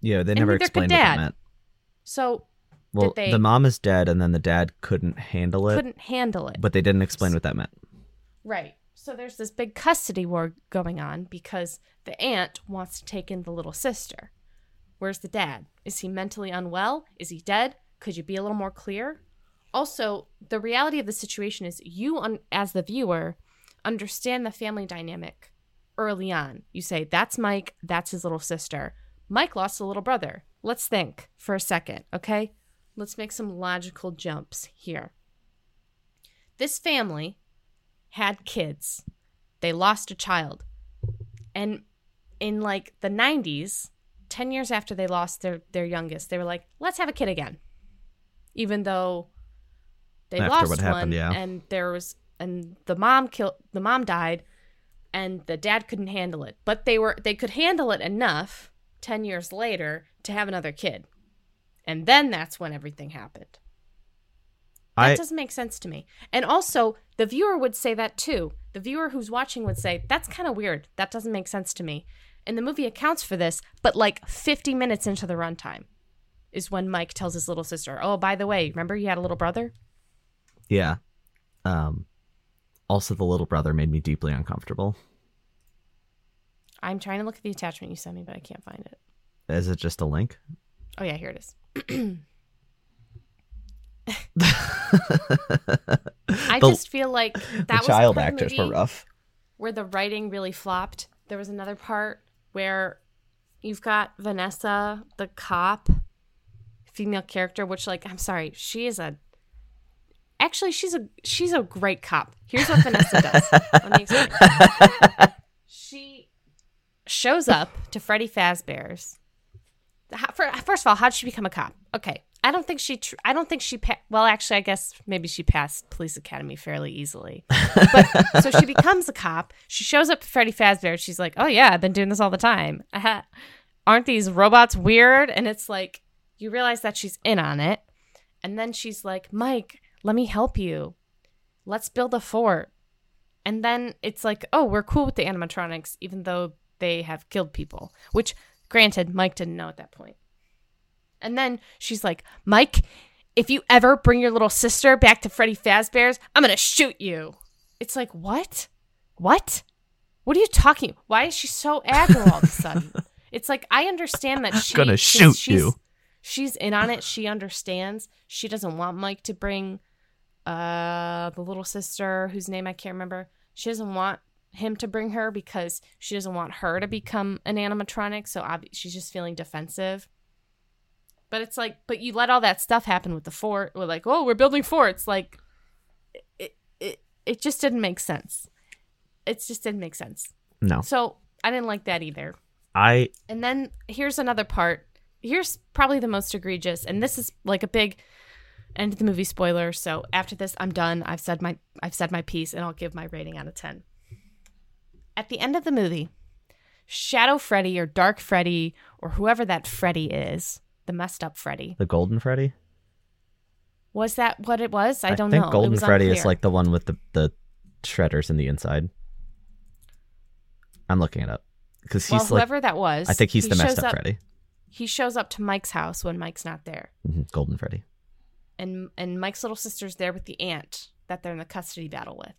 Yeah, they And never explained what that meant. So Well, they- the mom is dead, and then the dad couldn't handle it, couldn't handle it. but they didn't explain what that meant. Right. So there's this big custody war going on because the aunt wants to take in the little sister. Where's the dad? Is he mentally unwell? Is he dead? Could you be a little more clear? Also, the reality of the situation is you, un- as the viewer, understand the family dynamic early on. You say, that's Mike, that's his little sister. Mike lost a little brother. Let's think for a second, okay? Let's make some logical jumps here. This family had kids. They lost a child. And in like the 90s, 10 years after they lost their, their youngest, they were like, let's have a kid again. Even though they After lost what happened, one yeah. and there was and the mom killed the mom died and the dad couldn't handle it. But they were they could handle it enough 10 years later to have another kid. And then that's when everything happened. That I doesn't make sense to me. And also, the viewer would say that too. The viewer who's watching would say, that's kind of weird. That doesn't make sense to me. And the movie accounts for this, but like 50 minutes into the runtime is when Mike tells his little sister, oh, by the way, remember you had a little brother? yeah. Um. Also, the little brother made me deeply uncomfortable. I'm trying to look at the attachment you sent me, but I can't find it. Is it just a link? Oh, yeah, here it is. I The- just feel like that child the actors were rough. where the writing really flopped. There was another part where you've got Vanessa, the cop, female character, which like I'm sorry, she is a actually she's a she's a great cop. Here's what Vanessa does. Let me explain. She shows up to Freddy Fazbear's. First of all, how did she become a cop? Okay, I don't think she. Tr- I don't think she. Pa- well, actually, I guess maybe she passed police academy fairly easily. But so she becomes a cop. She shows up to Freddy Fazbear. She's like, "Oh yeah, I've been doing this all the time. Aren't these robots weird?" And it's like you realize that she's in on it, and then she's like, "Mike, let me help you. Let's build a fort." And then it's like, "Oh, we're cool with the animatronics, even though they have killed people." Which, granted, Mike didn't know at that point. And then she's like, Mike, if you ever bring your little sister back to Freddy Fazbear's, I'm going to shoot you. It's like, what? What? What are you talking? Why is she so aggro all of a sudden? It's like, I understand that she, Gonna shoot she's- you. She's in on it. She understands. She doesn't want Mike to bring uh the little sister whose name I can't remember. She doesn't want him to bring her because she doesn't want her to become an animatronic. So ob- she's just feeling defensive. But it's like, but you let all that stuff happen with the fort. We're like, oh, we're building forts. Like, it, it, it just didn't make sense. It just didn't make sense. No, So I didn't like that either. I And then here's another part. Here's probably the most egregious, and this is like a big end of the movie spoiler. So after this, I'm done. I've said my I've said my piece, and I'll give my rating out of ten. At the end of the movie, Shadow Freddy or Dark Freddy or whoever that Freddy is, the messed up Freddy, the Golden Freddy. was that what it was? I don't think know. Golden Freddy is like the one with the the shredders in the inside. I'm looking it up because well, he's like whoever that was. I think he's he the messed shows up Freddy. He shows up to Mike's house when Mike's not there. Mhm, Golden Freddy. and and Mike's little sister's there with the aunt that they're in the custody battle with.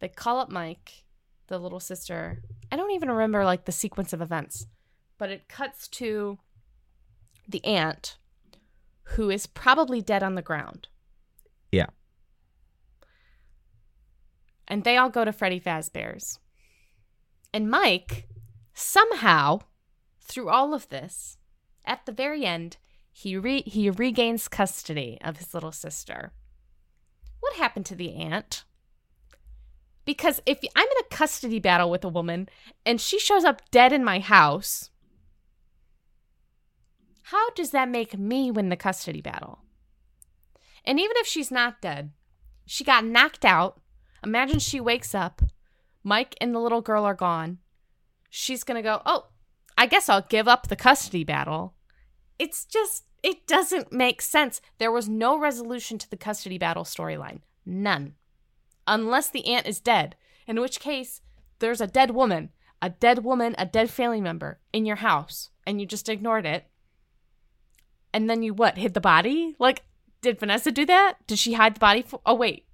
They call up Mike, the little sister. I don't even remember like the sequence of events, but it cuts to the aunt who is probably dead on the ground. Yeah. And they all go to Freddy Fazbear's. And Mike, somehow, through all of this, at the very end, he re- he regains custody of his little sister. What happened to the aunt? Because if I'm in a custody battle with a woman and she shows up dead in my house, how does that make me win the custody battle? And even if she's not dead, she got knocked out. Imagine she wakes up, Mike and the little girl are gone. She's going to go, "Oh, I guess I'll give up the custody battle." It's just it doesn't make sense. There was no resolution to the custody battle storyline. None. Unless the aunt is dead, in which case there's a dead woman, a dead woman, a dead family member in your house and you just ignored it. and then you what? Hid the body? Like, did Vanessa do that? Did she hide the body? For- oh wait,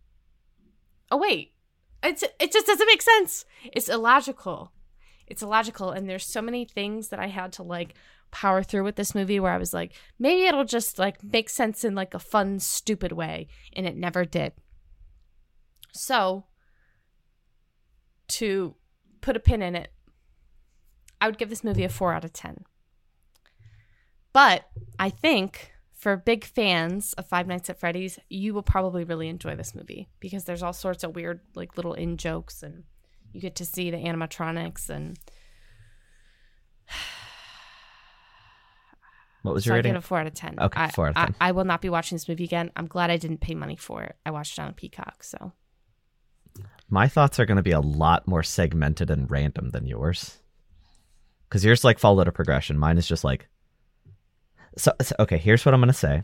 oh wait, it's it just doesn't make sense. It's illogical. It's illogical, and there's so many things that I had to like power through with this movie where I was like, maybe it'll just like make sense in like a fun, stupid way, and it never did. So, to put a pin in it, I would give this movie a four out of ten. But I think for big fans of Five Nights at Freddy's, you will probably really enjoy this movie because there's all sorts of weird, like little in jokes, and you get to see the animatronics. And What was so your I rating? give it a four out of ten. Okay, I, four out of I- 10. I, will not be watching this movie again. I'm glad I didn't pay money for it. I watched it on Peacock. So My thoughts are going to be a lot more segmented and random than yours. Because yours like followed a progression. Mine is just like. So, so okay, here's what I'm going to say.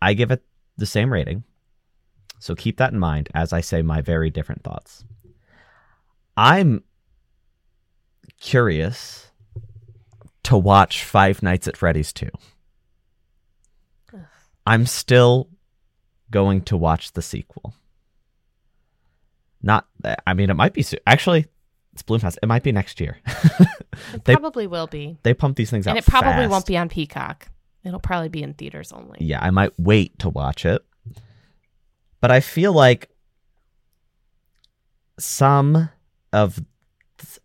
I give it the same rating. So keep that in mind as I say my very different thoughts. I'm curious to watch Five Nights at Freddy's 2. Ugh. I'm still going to watch the sequel. Not, I mean, it might be soon. Actually, it's Blumhouse. It might be next year. it They- probably will be, they pump these things out. and it probably fast. won't be on Peacock. It'll probably be in theaters only. Yeah, I might wait to watch it. But I feel like some of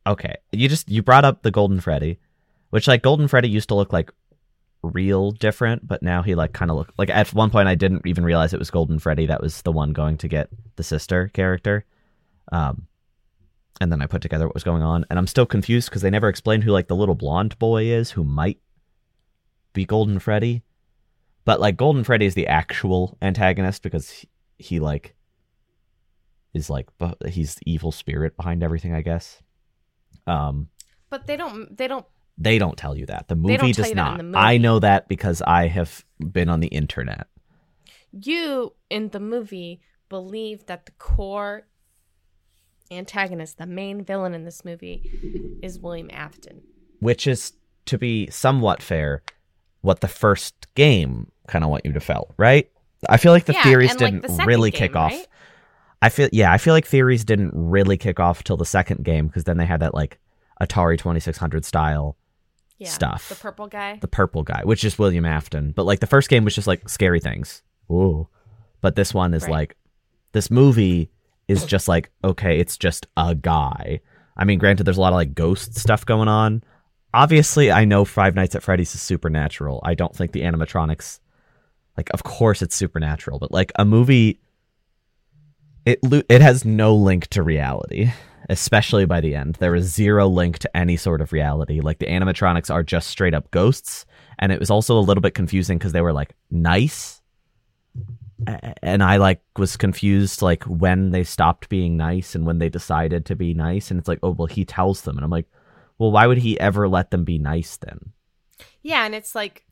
okay, you just you brought up the Golden Freddy, which like Golden Freddy used to look like real different, but now he like kind of look like at one point I didn't even realize it was Golden Freddy that was the one going to get the sister character. Um and then I put together what was going on and I'm still confused because they never explained who like the little blonde boy is who might be Golden Freddy. But like Golden Freddy is the actual antagonist because he, he like is like he's the evil spirit behind everything, I guess. Um But they don't. They don't. they don't tell you that. The movie does you that in not. movie. I know that because I have been on the internet. You in the movie believe that the core antagonist, the main villain in this movie, is William Afton. which is to be somewhat fair what the first game kind of want you to felt right i feel like the Yeah, theories didn't the really game, kick off right? I feel yeah i feel like theories didn't really kick off till the second game because then they had that like atari 2600 style Yeah, Stuff. The purple guy. the purple guy which is william afton but like the first game was just like scary things Ooh. but this one is Right. like this movie is just like okay it's just a guy i mean granted there's a lot of like ghost stuff going on obviously i know five nights at freddy's is supernatural i don't think the animatronics like of course it's supernatural but like a movie it lo- it has no link to reality especially by the end. There is zero link to any sort of reality. Like the animatronics are just straight up ghosts and it was also a little bit confusing because they were like nice and i like was confused like when they stopped being nice and when they decided to be nice and it's like oh well he tells them and i'm like well why would he ever let them be nice then? Yeah, and it's like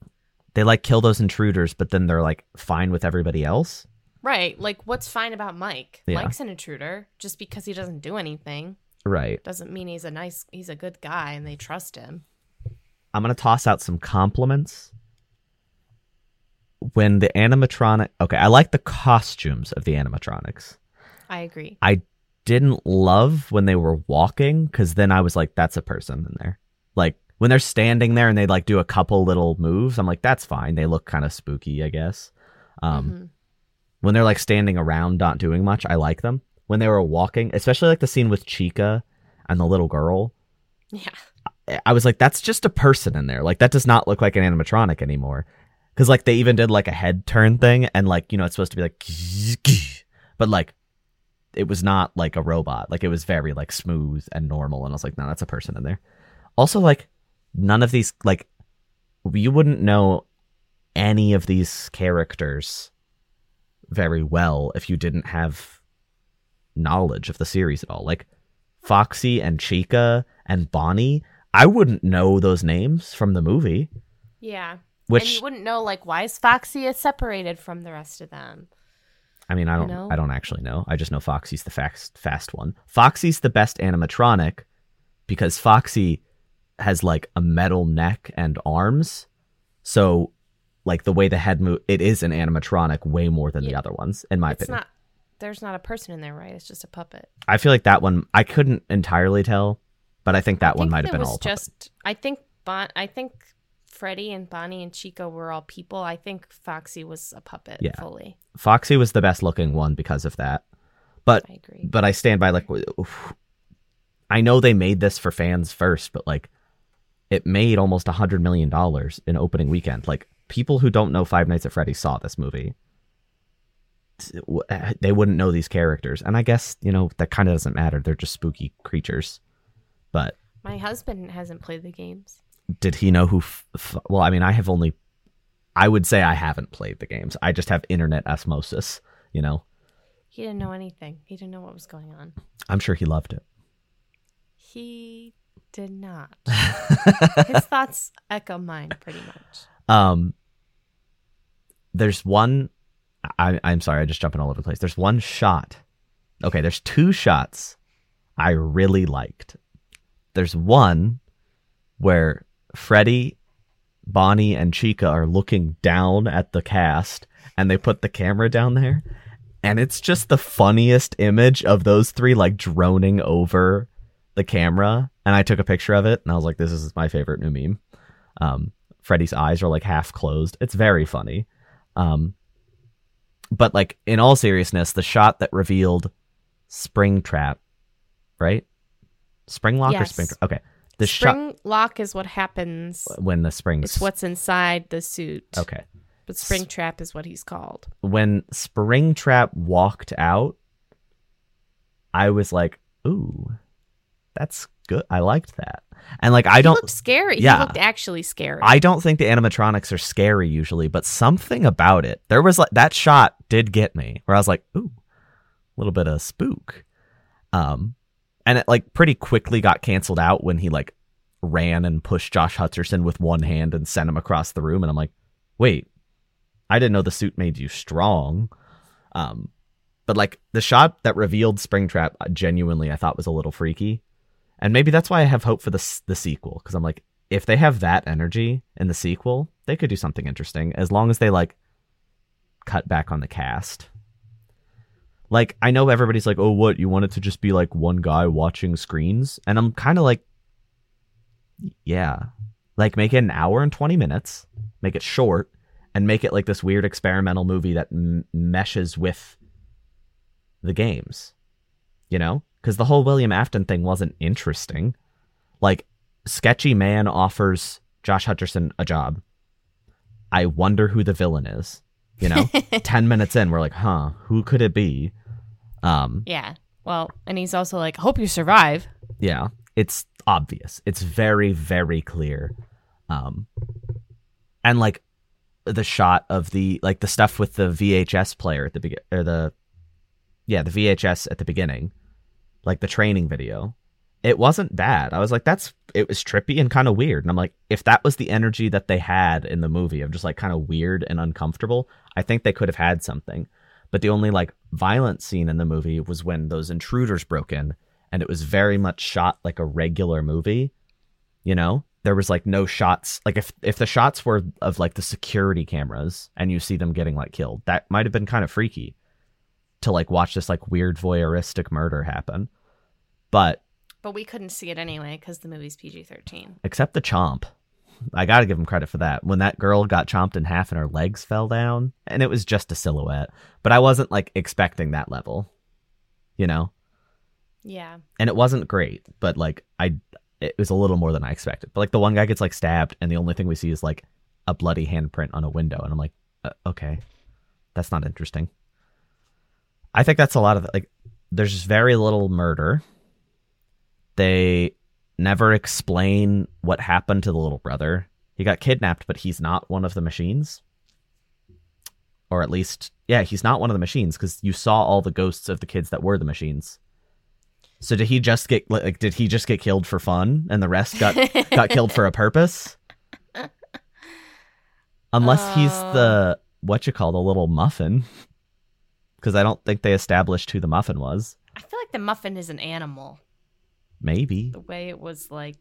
they like kill those intruders but then they're like fine with everybody else right. Like, what's fine about Mike? Yeah. Mike's an intruder. Just because he doesn't do anything right doesn't mean he's a nice. He's a good guy, and they trust him. I'm gonna toss out some compliments. When the animatronic, okay, I like the costumes of the animatronics. I agree. I didn't love when they were walking because then I was like, that's a person in there. Like when they're standing there and they like do a couple little moves, I'm like, that's fine. They look kind of spooky, I guess. Um, Mhm. When they're like standing around not doing much, I like them. When they were walking, especially like the scene with Chica and the little girl, Yeah. I was like, that's just a person in there. Like that does not look like an animatronic anymore. Because like they even did like a head turn thing, and like you know it's supposed to be like, but like it was not like a robot. Like it was very like smooth and normal. And I was like, no, that's a person in there. Also, like none of these like you wouldn't know any of these characters very well if you didn't have knowledge of the series at all. Like Foxy and Chica and Bonnie, I wouldn't know those names from the movie. Yeah. and Which you wouldn't know like why is Foxy is separated from the rest of them. I mean, I don't, know? I don't actually know. I just know Foxy's the fast, fast one. Foxy's the best animatronic because Foxy has like a metal neck and arms, so like the way the head move. It is an animatronic way more than the other ones, in my It's opinion. not. There's not a person in there, right? It's just a puppet. I feel like that one I couldn't entirely tell, but I think that I one might have been all puppet. just. I think Bon. I think Freddy and Bonnie and Chico were all people. I think Foxy was a puppet Yeah. fully. Foxy was the best looking one because of that. But I agree. but I stand by like oof. I know they made this for fans first, but like it made almost a hundred million dollars in opening weekend. Like people who don't know Five Nights at Freddy's saw this movie. They wouldn't know these characters, and I guess you know that kind of doesn't matter. They're just spooky creatures. But My husband hasn't played the games. did he know who? F- f- well, I mean, I have only. I would say I haven't played the games. I just have internet osmosis. You know, He didn't know anything. He didn't know what was going on. I'm sure he loved it. He did not. His thoughts echo mine pretty much. Um, there's one. I, I'm sorry, I just jumping all over the place. There's one shot. Okay, there's two shots I really liked. There's one where Freddy, Bonnie, and Chica are looking down at the cast, and they put the camera down there, and it's just the funniest image of those three like droning over the camera. And I took a picture of it, and I was like, "This is my favorite new meme." Um, Freddy's eyes are like half closed. It's very funny. Um, but like in all seriousness, the shot that revealed Springtrap, right? Springlock or Yes. Spring? Okay, the shot Spring lock is what happens. when the springs. It's what's inside the suit. okay. But spring trap is what he's called. When Springtrap walked out, I was like, "Ooh, that's good. I liked that." And like, I He don't. looked scary. Yeah. He looked actually scary. I don't think the animatronics are scary usually, but something about it. There was like that shot did get me where I was like, ooh, a little bit of spook. Um and it like pretty quickly got canceled out when he like ran and pushed Josh Hutcherson with one hand and sent him across the room and I'm like, "Wait. I didn't know the suit made you strong." Um but like the shot that revealed Springtrap uh, genuinely I thought was a little freaky. And maybe that's why I have hope for the the sequel because I'm like if they have that energy in the sequel, they could do something interesting as long as they like cut back on the cast. Like I know everybody's like, "Oh, what? You want it to just be like one guy watching screens?" And I'm kind of like yeah. Like make it an hour and 20 minutes, make it short and make it like this weird experimental movie that m- meshes with the games. You know? Cuz the whole William Afton thing wasn't interesting. Like sketchy man offers Josh Hutcherson a job. I wonder who the villain is. You know, 10 minutes in, we're like, huh, who could it be? Um, yeah. Well, and he's also like, hope you survive. yeah, it's obvious. It's very, very clear. Um, and like the shot of the, like the stuff with the VHS player at the begin, or the, yeah, the VHS at the beginning, like the training video. It wasn't bad. I was like, that's it was trippy and kind of weird. And I'm like, if that was the energy that they had in the movie of just like kind of weird and uncomfortable, I think they could have had something. But the only like violent scene in the movie was when those intruders broke in and it was very much shot like a regular movie. You know? There was like no shots like if if the shots were of like the security cameras and you see them getting like killed, that might have been kind of freaky to like watch this like weird voyeuristic murder happen. But But we couldn't see it anyway because the movie's PG 13. except the chomp. I got to give him credit for that. When that girl got chomped in half and her legs fell down, and it was just a silhouette, but I wasn't like expecting that level, you know? Yeah. And it wasn't great, but like I it was a little more than I expected. But like the one guy gets like stabbed and the only thing we see is like a bloody handprint on a window and I'm like, uh, okay. That's not interesting. I think that's a lot of like there's just very little murder. They never explain what happened to the little brother. He got kidnapped, but he's not one of the machines. Or at least, yeah, he's not one of the machines because you saw all the ghosts of the kids that were the machines. So did he just get like did he just get killed for fun and the rest got got killed for a purpose? Unless he's Uh. the what you call the little muffin. Because I don't think they established who the muffin was. I feel like the muffin is an animal. Maybe. The way it was like,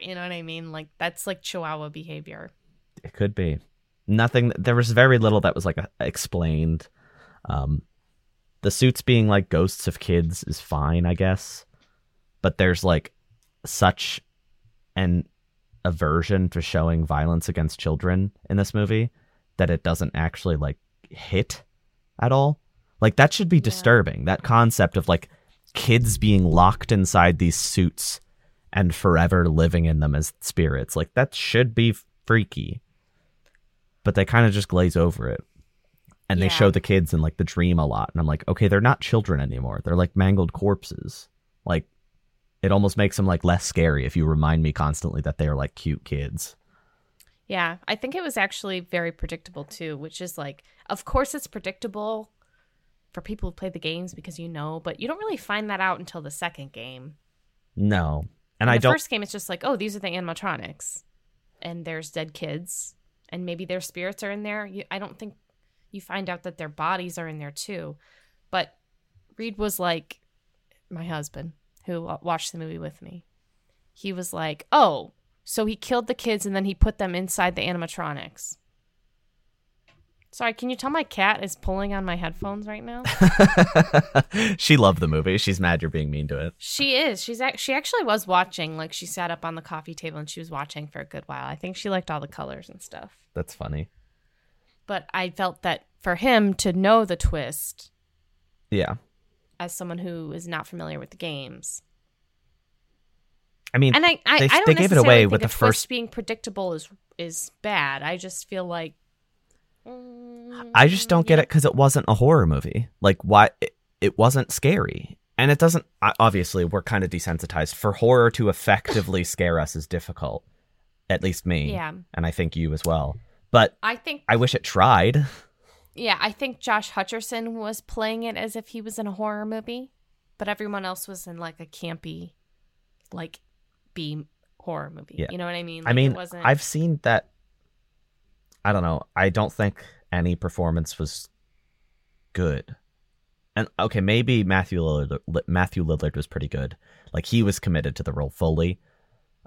you know what I mean? Like, that's like Chihuahua behavior. it could be nothing. There was very little that was like explained. Um, the suits being like ghosts of kids is fine, I guess, but there's like such an aversion to showing violence against children in this movie that it doesn't actually like hit at all. Like that should be Yeah. disturbing. That concept of like kids being locked inside these suits and forever living in them as spirits. Like that should be freaky. But they kind of just glaze over it. And they Yeah. show the kids in like the dream a lot. And I'm like, okay, they're not children anymore. They're like mangled corpses. Like it almost makes them like less scary if you remind me constantly that they are like cute kids. Yeah, I think it was actually very predictable too, which is like, of course, it's predictable for people who play the games because you know, but you don't really find that out until the second game. No. And In I the don't first game, it's just like, oh, these are the animatronics, and there's dead kids, and maybe their spirits are in there. You, I don't think you find out that their bodies are in there too. But Reed was like, my husband who watched the movie with me. He was like, oh, so he killed the kids and then he put them inside the animatronics. Sorry, can you tell my cat is pulling on my headphones right now? she loved the movie. She's mad you're being mean to it. She is. She's ac- she actually was watching. Like she sat up on the coffee table and she was watching for a good while. I think she liked all the colors and stuff. That's funny. But I felt that for him to know the twist Yeah. as someone who is not familiar with the games, I mean, and I I, They- I don't they gave it away think with the first- being predictable is is bad. I just feel like I just don't get it because it wasn't a horror movie. Like, why? It, it wasn't scary. And it doesn't, obviously, we're kind of desensitized. For horror to effectively scare us is difficult. At least me. Yeah, And I think you as well. But I think I wish it tried. yeah I think Josh Hutcherson was playing it as if he was in a horror movie, but everyone else was in like a campy, like B horror movie. Yeah. You know what I mean? I mean. I've seen that. I don't know. I don't think any performance was good. And okay, maybe Matthew Lillard, Matthew Lillard was pretty good. Like he was committed to the role fully.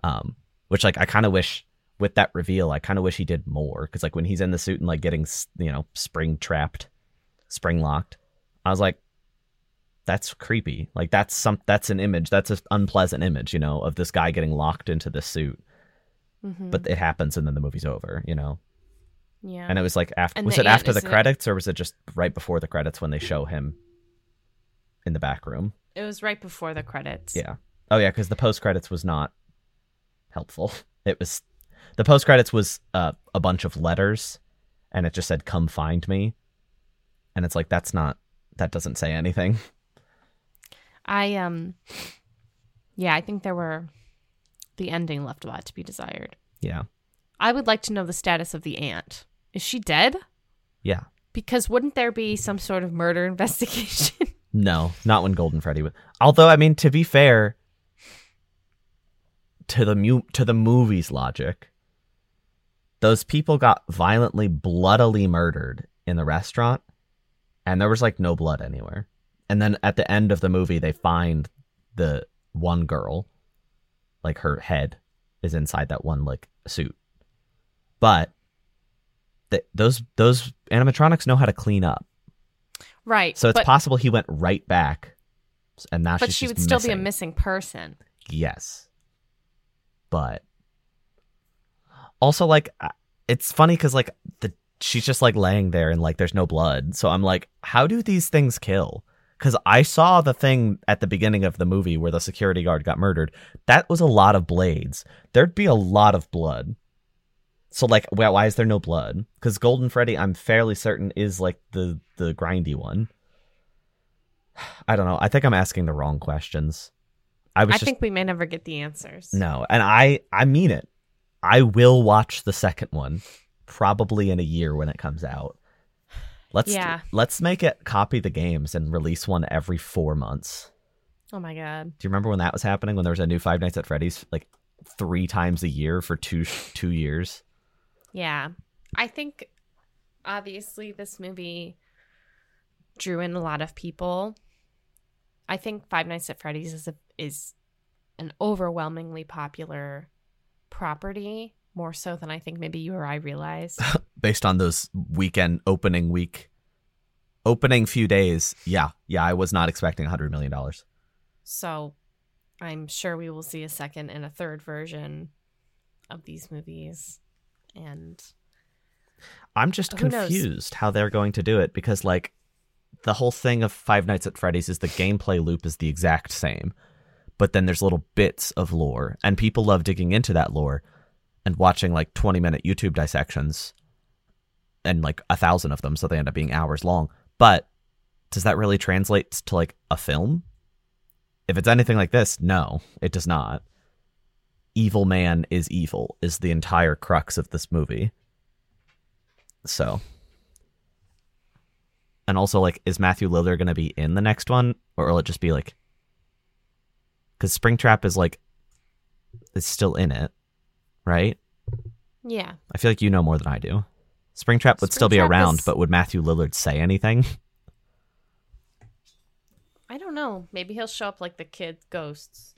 Um, which like I kind of wish with that reveal, I kind of wish he did more because like when he's in the suit and like getting you know spring trapped, spring locked, I was like, that's creepy. Like that's some that's an image. That's an unpleasant image, you know, of this guy getting locked into this suit Mhm. but it happens and then the movie's over, you know. Yeah, And it was like after And was it after the it. credits or was it just right before the credits when they show him in the back room? it was right before the credits. Yeah. Oh yeah, because the post credits was not helpful. It was the post credits was uh, a bunch of letters, and it just said "Come find me," and it's like that's not that doesn't say anything. I um, yeah, I think there were the ending left a lot to be desired. Yeah. I would like to know the status of the aunt. Is she dead? Yeah. Because wouldn't there be some sort of murder investigation? No, not when Golden Freddy was. Although, I mean, to be fair, to the mu- to the movie's logic, those people got violently, bloodily murdered in the restaurant, and there was like no blood anywhere. And then at the end of the movie, they find the one girl, like her head is inside that one like suit, but. Th- Those those animatronics know how to clean up. right. So it's but, possible he went right back, and now but she would still be a missing. missing person. Yes, but also like it's funny because like the she's just like laying there and like there's no blood. So I'm like, how do these things kill? Because I saw the thing at the beginning of the movie where the security guard got murdered. That was a lot of blades. There'd be a lot of blood. So like, why, is there no blood? Because Golden Freddy, I'm fairly certain, is like the the grindy one. I don't know. I think I'm asking the wrong questions. I was I just think we may never get the answers. no, and I I mean it. I will watch the second one probably in a year when it comes out. Let's Yeah. let's make it copy the games and release one every 4 months. Oh my god. Do you remember when that was happening when there was a new Five Nights at Freddy's like 3 times a year for 2 2 years? Yeah. I think obviously this movie drew in a lot of people. I think Five Nights at Freddy's is a, is an overwhelmingly popular property more so than I think maybe you or I realized. Based on those weekend opening week, opening few days, yeah, yeah, I was not expecting a hundred million dollars. so I'm sure we will see a second and a third version of these movies. And I'm just confused how they're going to do it because like the whole thing of Five Nights at Freddy's is the gameplay loop is the exact same. But then there's little bits of lore and people love digging into that lore and watching like 20 minute YouTube dissections and like a thousand of them so they end up being hours long. But does that really translate to like a film? If it's anything like this, no, it does not. Evil man is evil is the entire crux of this movie. So, and also like, is Matthew Lillard going to be in the next one, or will it just be like? Because Springtrap is like, it's still in it, right? yeah, I feel like you know more than I do. Springtrap would still be around, is- but would Matthew Lillard say anything? I don't know. Maybe he'll show up like the kid ghosts.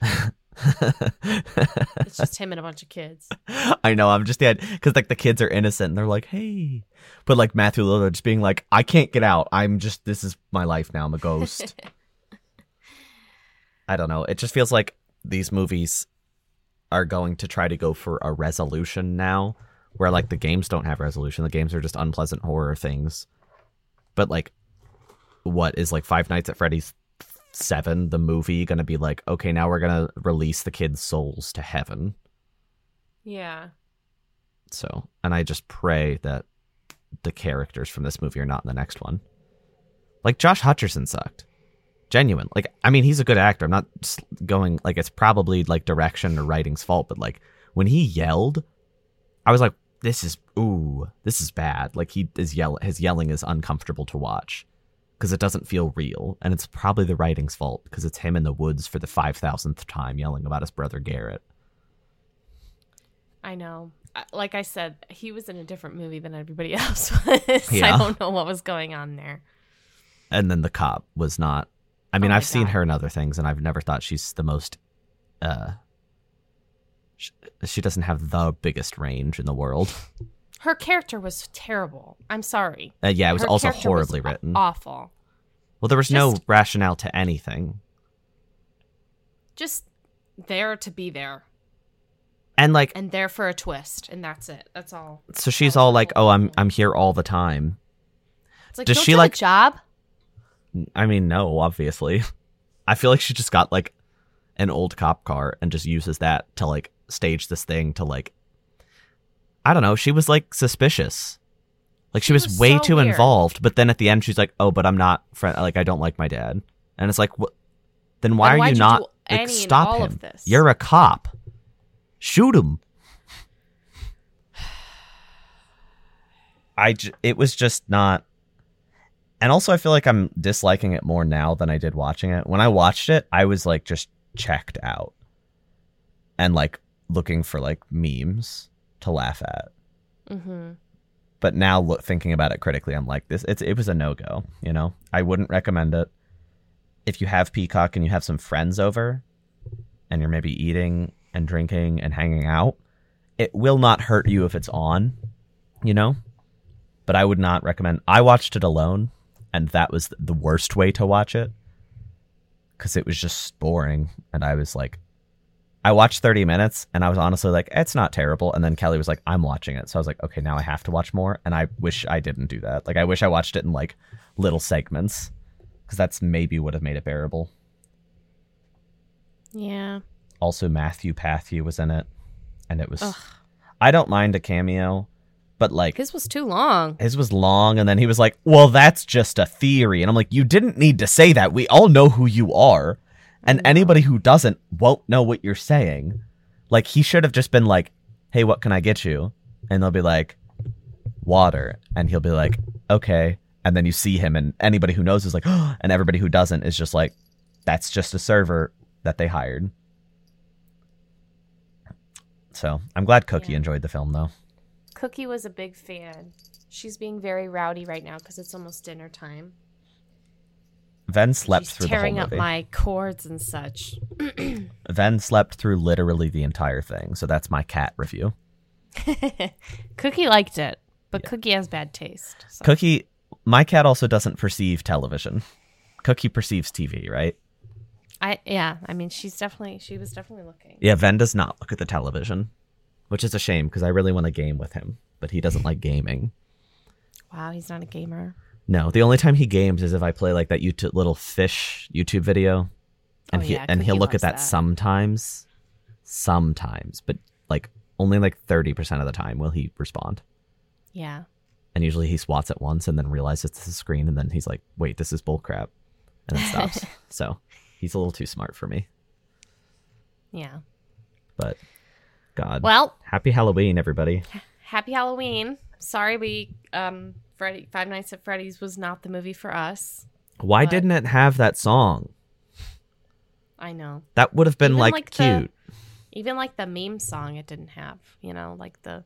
It's just him and a bunch of kids. I know. I'm just yeah, because like the kids are innocent and they're like, "Hey," but like Matthew Lillard just being like, "I can't get out. I'm just this is my life now. I'm a ghost." I don't know. It just feels like these movies are going to try to go for a resolution now, where like the games don't have resolution. The games are just unpleasant horror things. But like, what is like Five Nights at Freddy's Seven, the movie, going to be like? Okay, now we're gonna release the kids' souls to heaven. Yeah. So, and I just pray that the characters from this movie are not in the next one. Like Josh Hutcherson sucked. Genuine. Like I mean, he's a good actor. I'm not going like it's probably like direction or writing's fault, but like when he yelled, I was like this is ooh, this is bad. Like he is yell his yelling is uncomfortable to watch because it doesn't feel real and it's probably the writing's fault because it's him in the woods for the 5000th time yelling about his brother Garrett. I know. Like I said, he was in a different movie than everybody else was. Yeah. I don't know what was going on there. and then the cop was not i mean Oh i've seen her in other things and i've never thought she's the most uh sh- she doesn't have the biggest range in the world Her character was terrible. I'm sorry. uh, yeah it was Her also character was horribly written Awful. well there was no rationale to anything Just there to be there and like and there for a twist, and that's it. That's all. so she's all like oh i'm i'm here all the time It's like, Does she, like- a job? i mean no obviously i feel like she just got like an old cop car and just uses that to like stage this thing to like i don't know she was like suspicious. Like she, She was, was way so too weird. involved but then at the end she's like oh but i'm not friend like i don't like my dad. And it's like what then why Then are you you not do like, stop him? this? you're a cop. Shoot him. I j- it was just not and also i feel like i'm disliking it more now than i did watching it. When i watched it i was like just checked out and like looking for like memes to laugh at. Mm-hmm. but now look, thinking about it critically i'm like this it's, it was a no-go you know? I wouldn't recommend it. If you have peacock and you have some friends over and you're maybe eating and drinking and hanging out it will not hurt you if it's on you know? But i would not recommend i watched it alone and that was the worst way to watch it because it was just boring and i was like I watched 30 minutes and I was honestly like, it's not terrible. And then Kellie was like, I'm watching it. So I was like, okay, now I have to watch more. And I wish I didn't do that. Like, I wish I watched it in like little segments because that's maybe would have made it bearable. Yeah. Also, Matthew Patthew was in it. And it was, Ugh. I don't mind a cameo, but like, His was too long. his was long. And then he was like, well, that's just a theory. And I'm like, you didn't need to say that. We all know who you are. And anybody who doesn't won't know what you're saying. Like he should have just been like, "Hey, what can I get you?" And they'll be like, "Water." And he'll be like, "Okay." And then you see him and anybody who knows is like, "Oh," and everybody who doesn't is just like, "That's just a server that they hired." So, I'm glad Cookie Yeah. enjoyed the film though. Cookie was a big fan. She's being very rowdy right now because it's almost dinner time. Ven slept She's through tearing the whole up my cords and such. Ven slept through literally the entire thing. So that's my cat review. Cookie liked it, but Cookie has bad taste. So. Cookie, my cat also doesn't perceive television. Cookie perceives TV, right? I yeah, I mean she's definitely she was definitely looking. Yeah, Ven does not look at the television, which is a shame because I really want to game with him, but he doesn't like gaming. Wow, he's not a gamer. No, the only time he games is if I play like that YouTube little fish YouTube video, and Oh, he and he'll look at that, that. sometimes, sometimes, but like only like thirty percent of the time will he respond, Yeah. and usually he swats it once and then realizes it's the screen, and then he's like, "Wait, this is bullcrap," and then stops. so he's a little too smart for me. Yeah. But God, Well, happy Halloween, everybody! happy Halloween. Sorry we um Freddy Five Nights at Freddy's was not the movie for us. Why But- didn't it have that song? I know. That would have been Even, like, like, the- cute. Even like the meme song it didn't have, you know, like the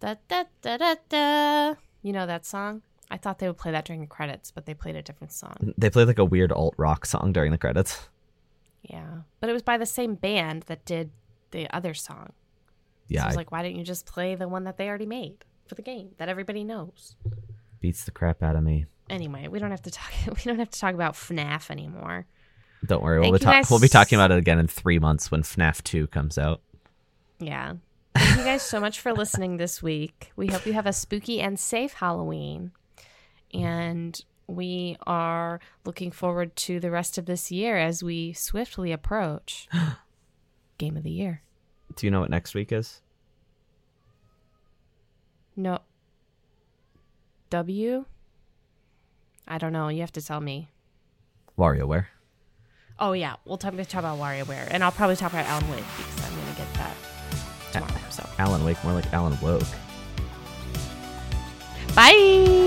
da da da da da you know that song? I thought they would play that during the credits, but they played a different song. They played like a weird alt rock song during the credits. Yeah. But it was by the same band that did the other song. Yeah, so I was it like, why didn't you just play the one that they already made for the game that everybody knows? Beats the crap out of me. Anyway, we don't have to talk. We don't have to talk about FNAF anymore. Don't worry, Thank we'll be, ta- guys. we'll be talking about it again in three months when FNAF 2 comes out. Yeah. Thank you guys so much for listening this week. We hope you have a spooky and safe Halloween. And we are looking forward to the rest of this year as we swiftly approach Game of the Year. Do you know what next week is? No. W? I don't know. You have to tell me. WarioWare. Oh, yeah. We'll talk, talk about WarioWare. And I'll probably talk about Alan Wake because I'm going to get that tomorrow. So, Alan Wake, more like Alan Woke. bye.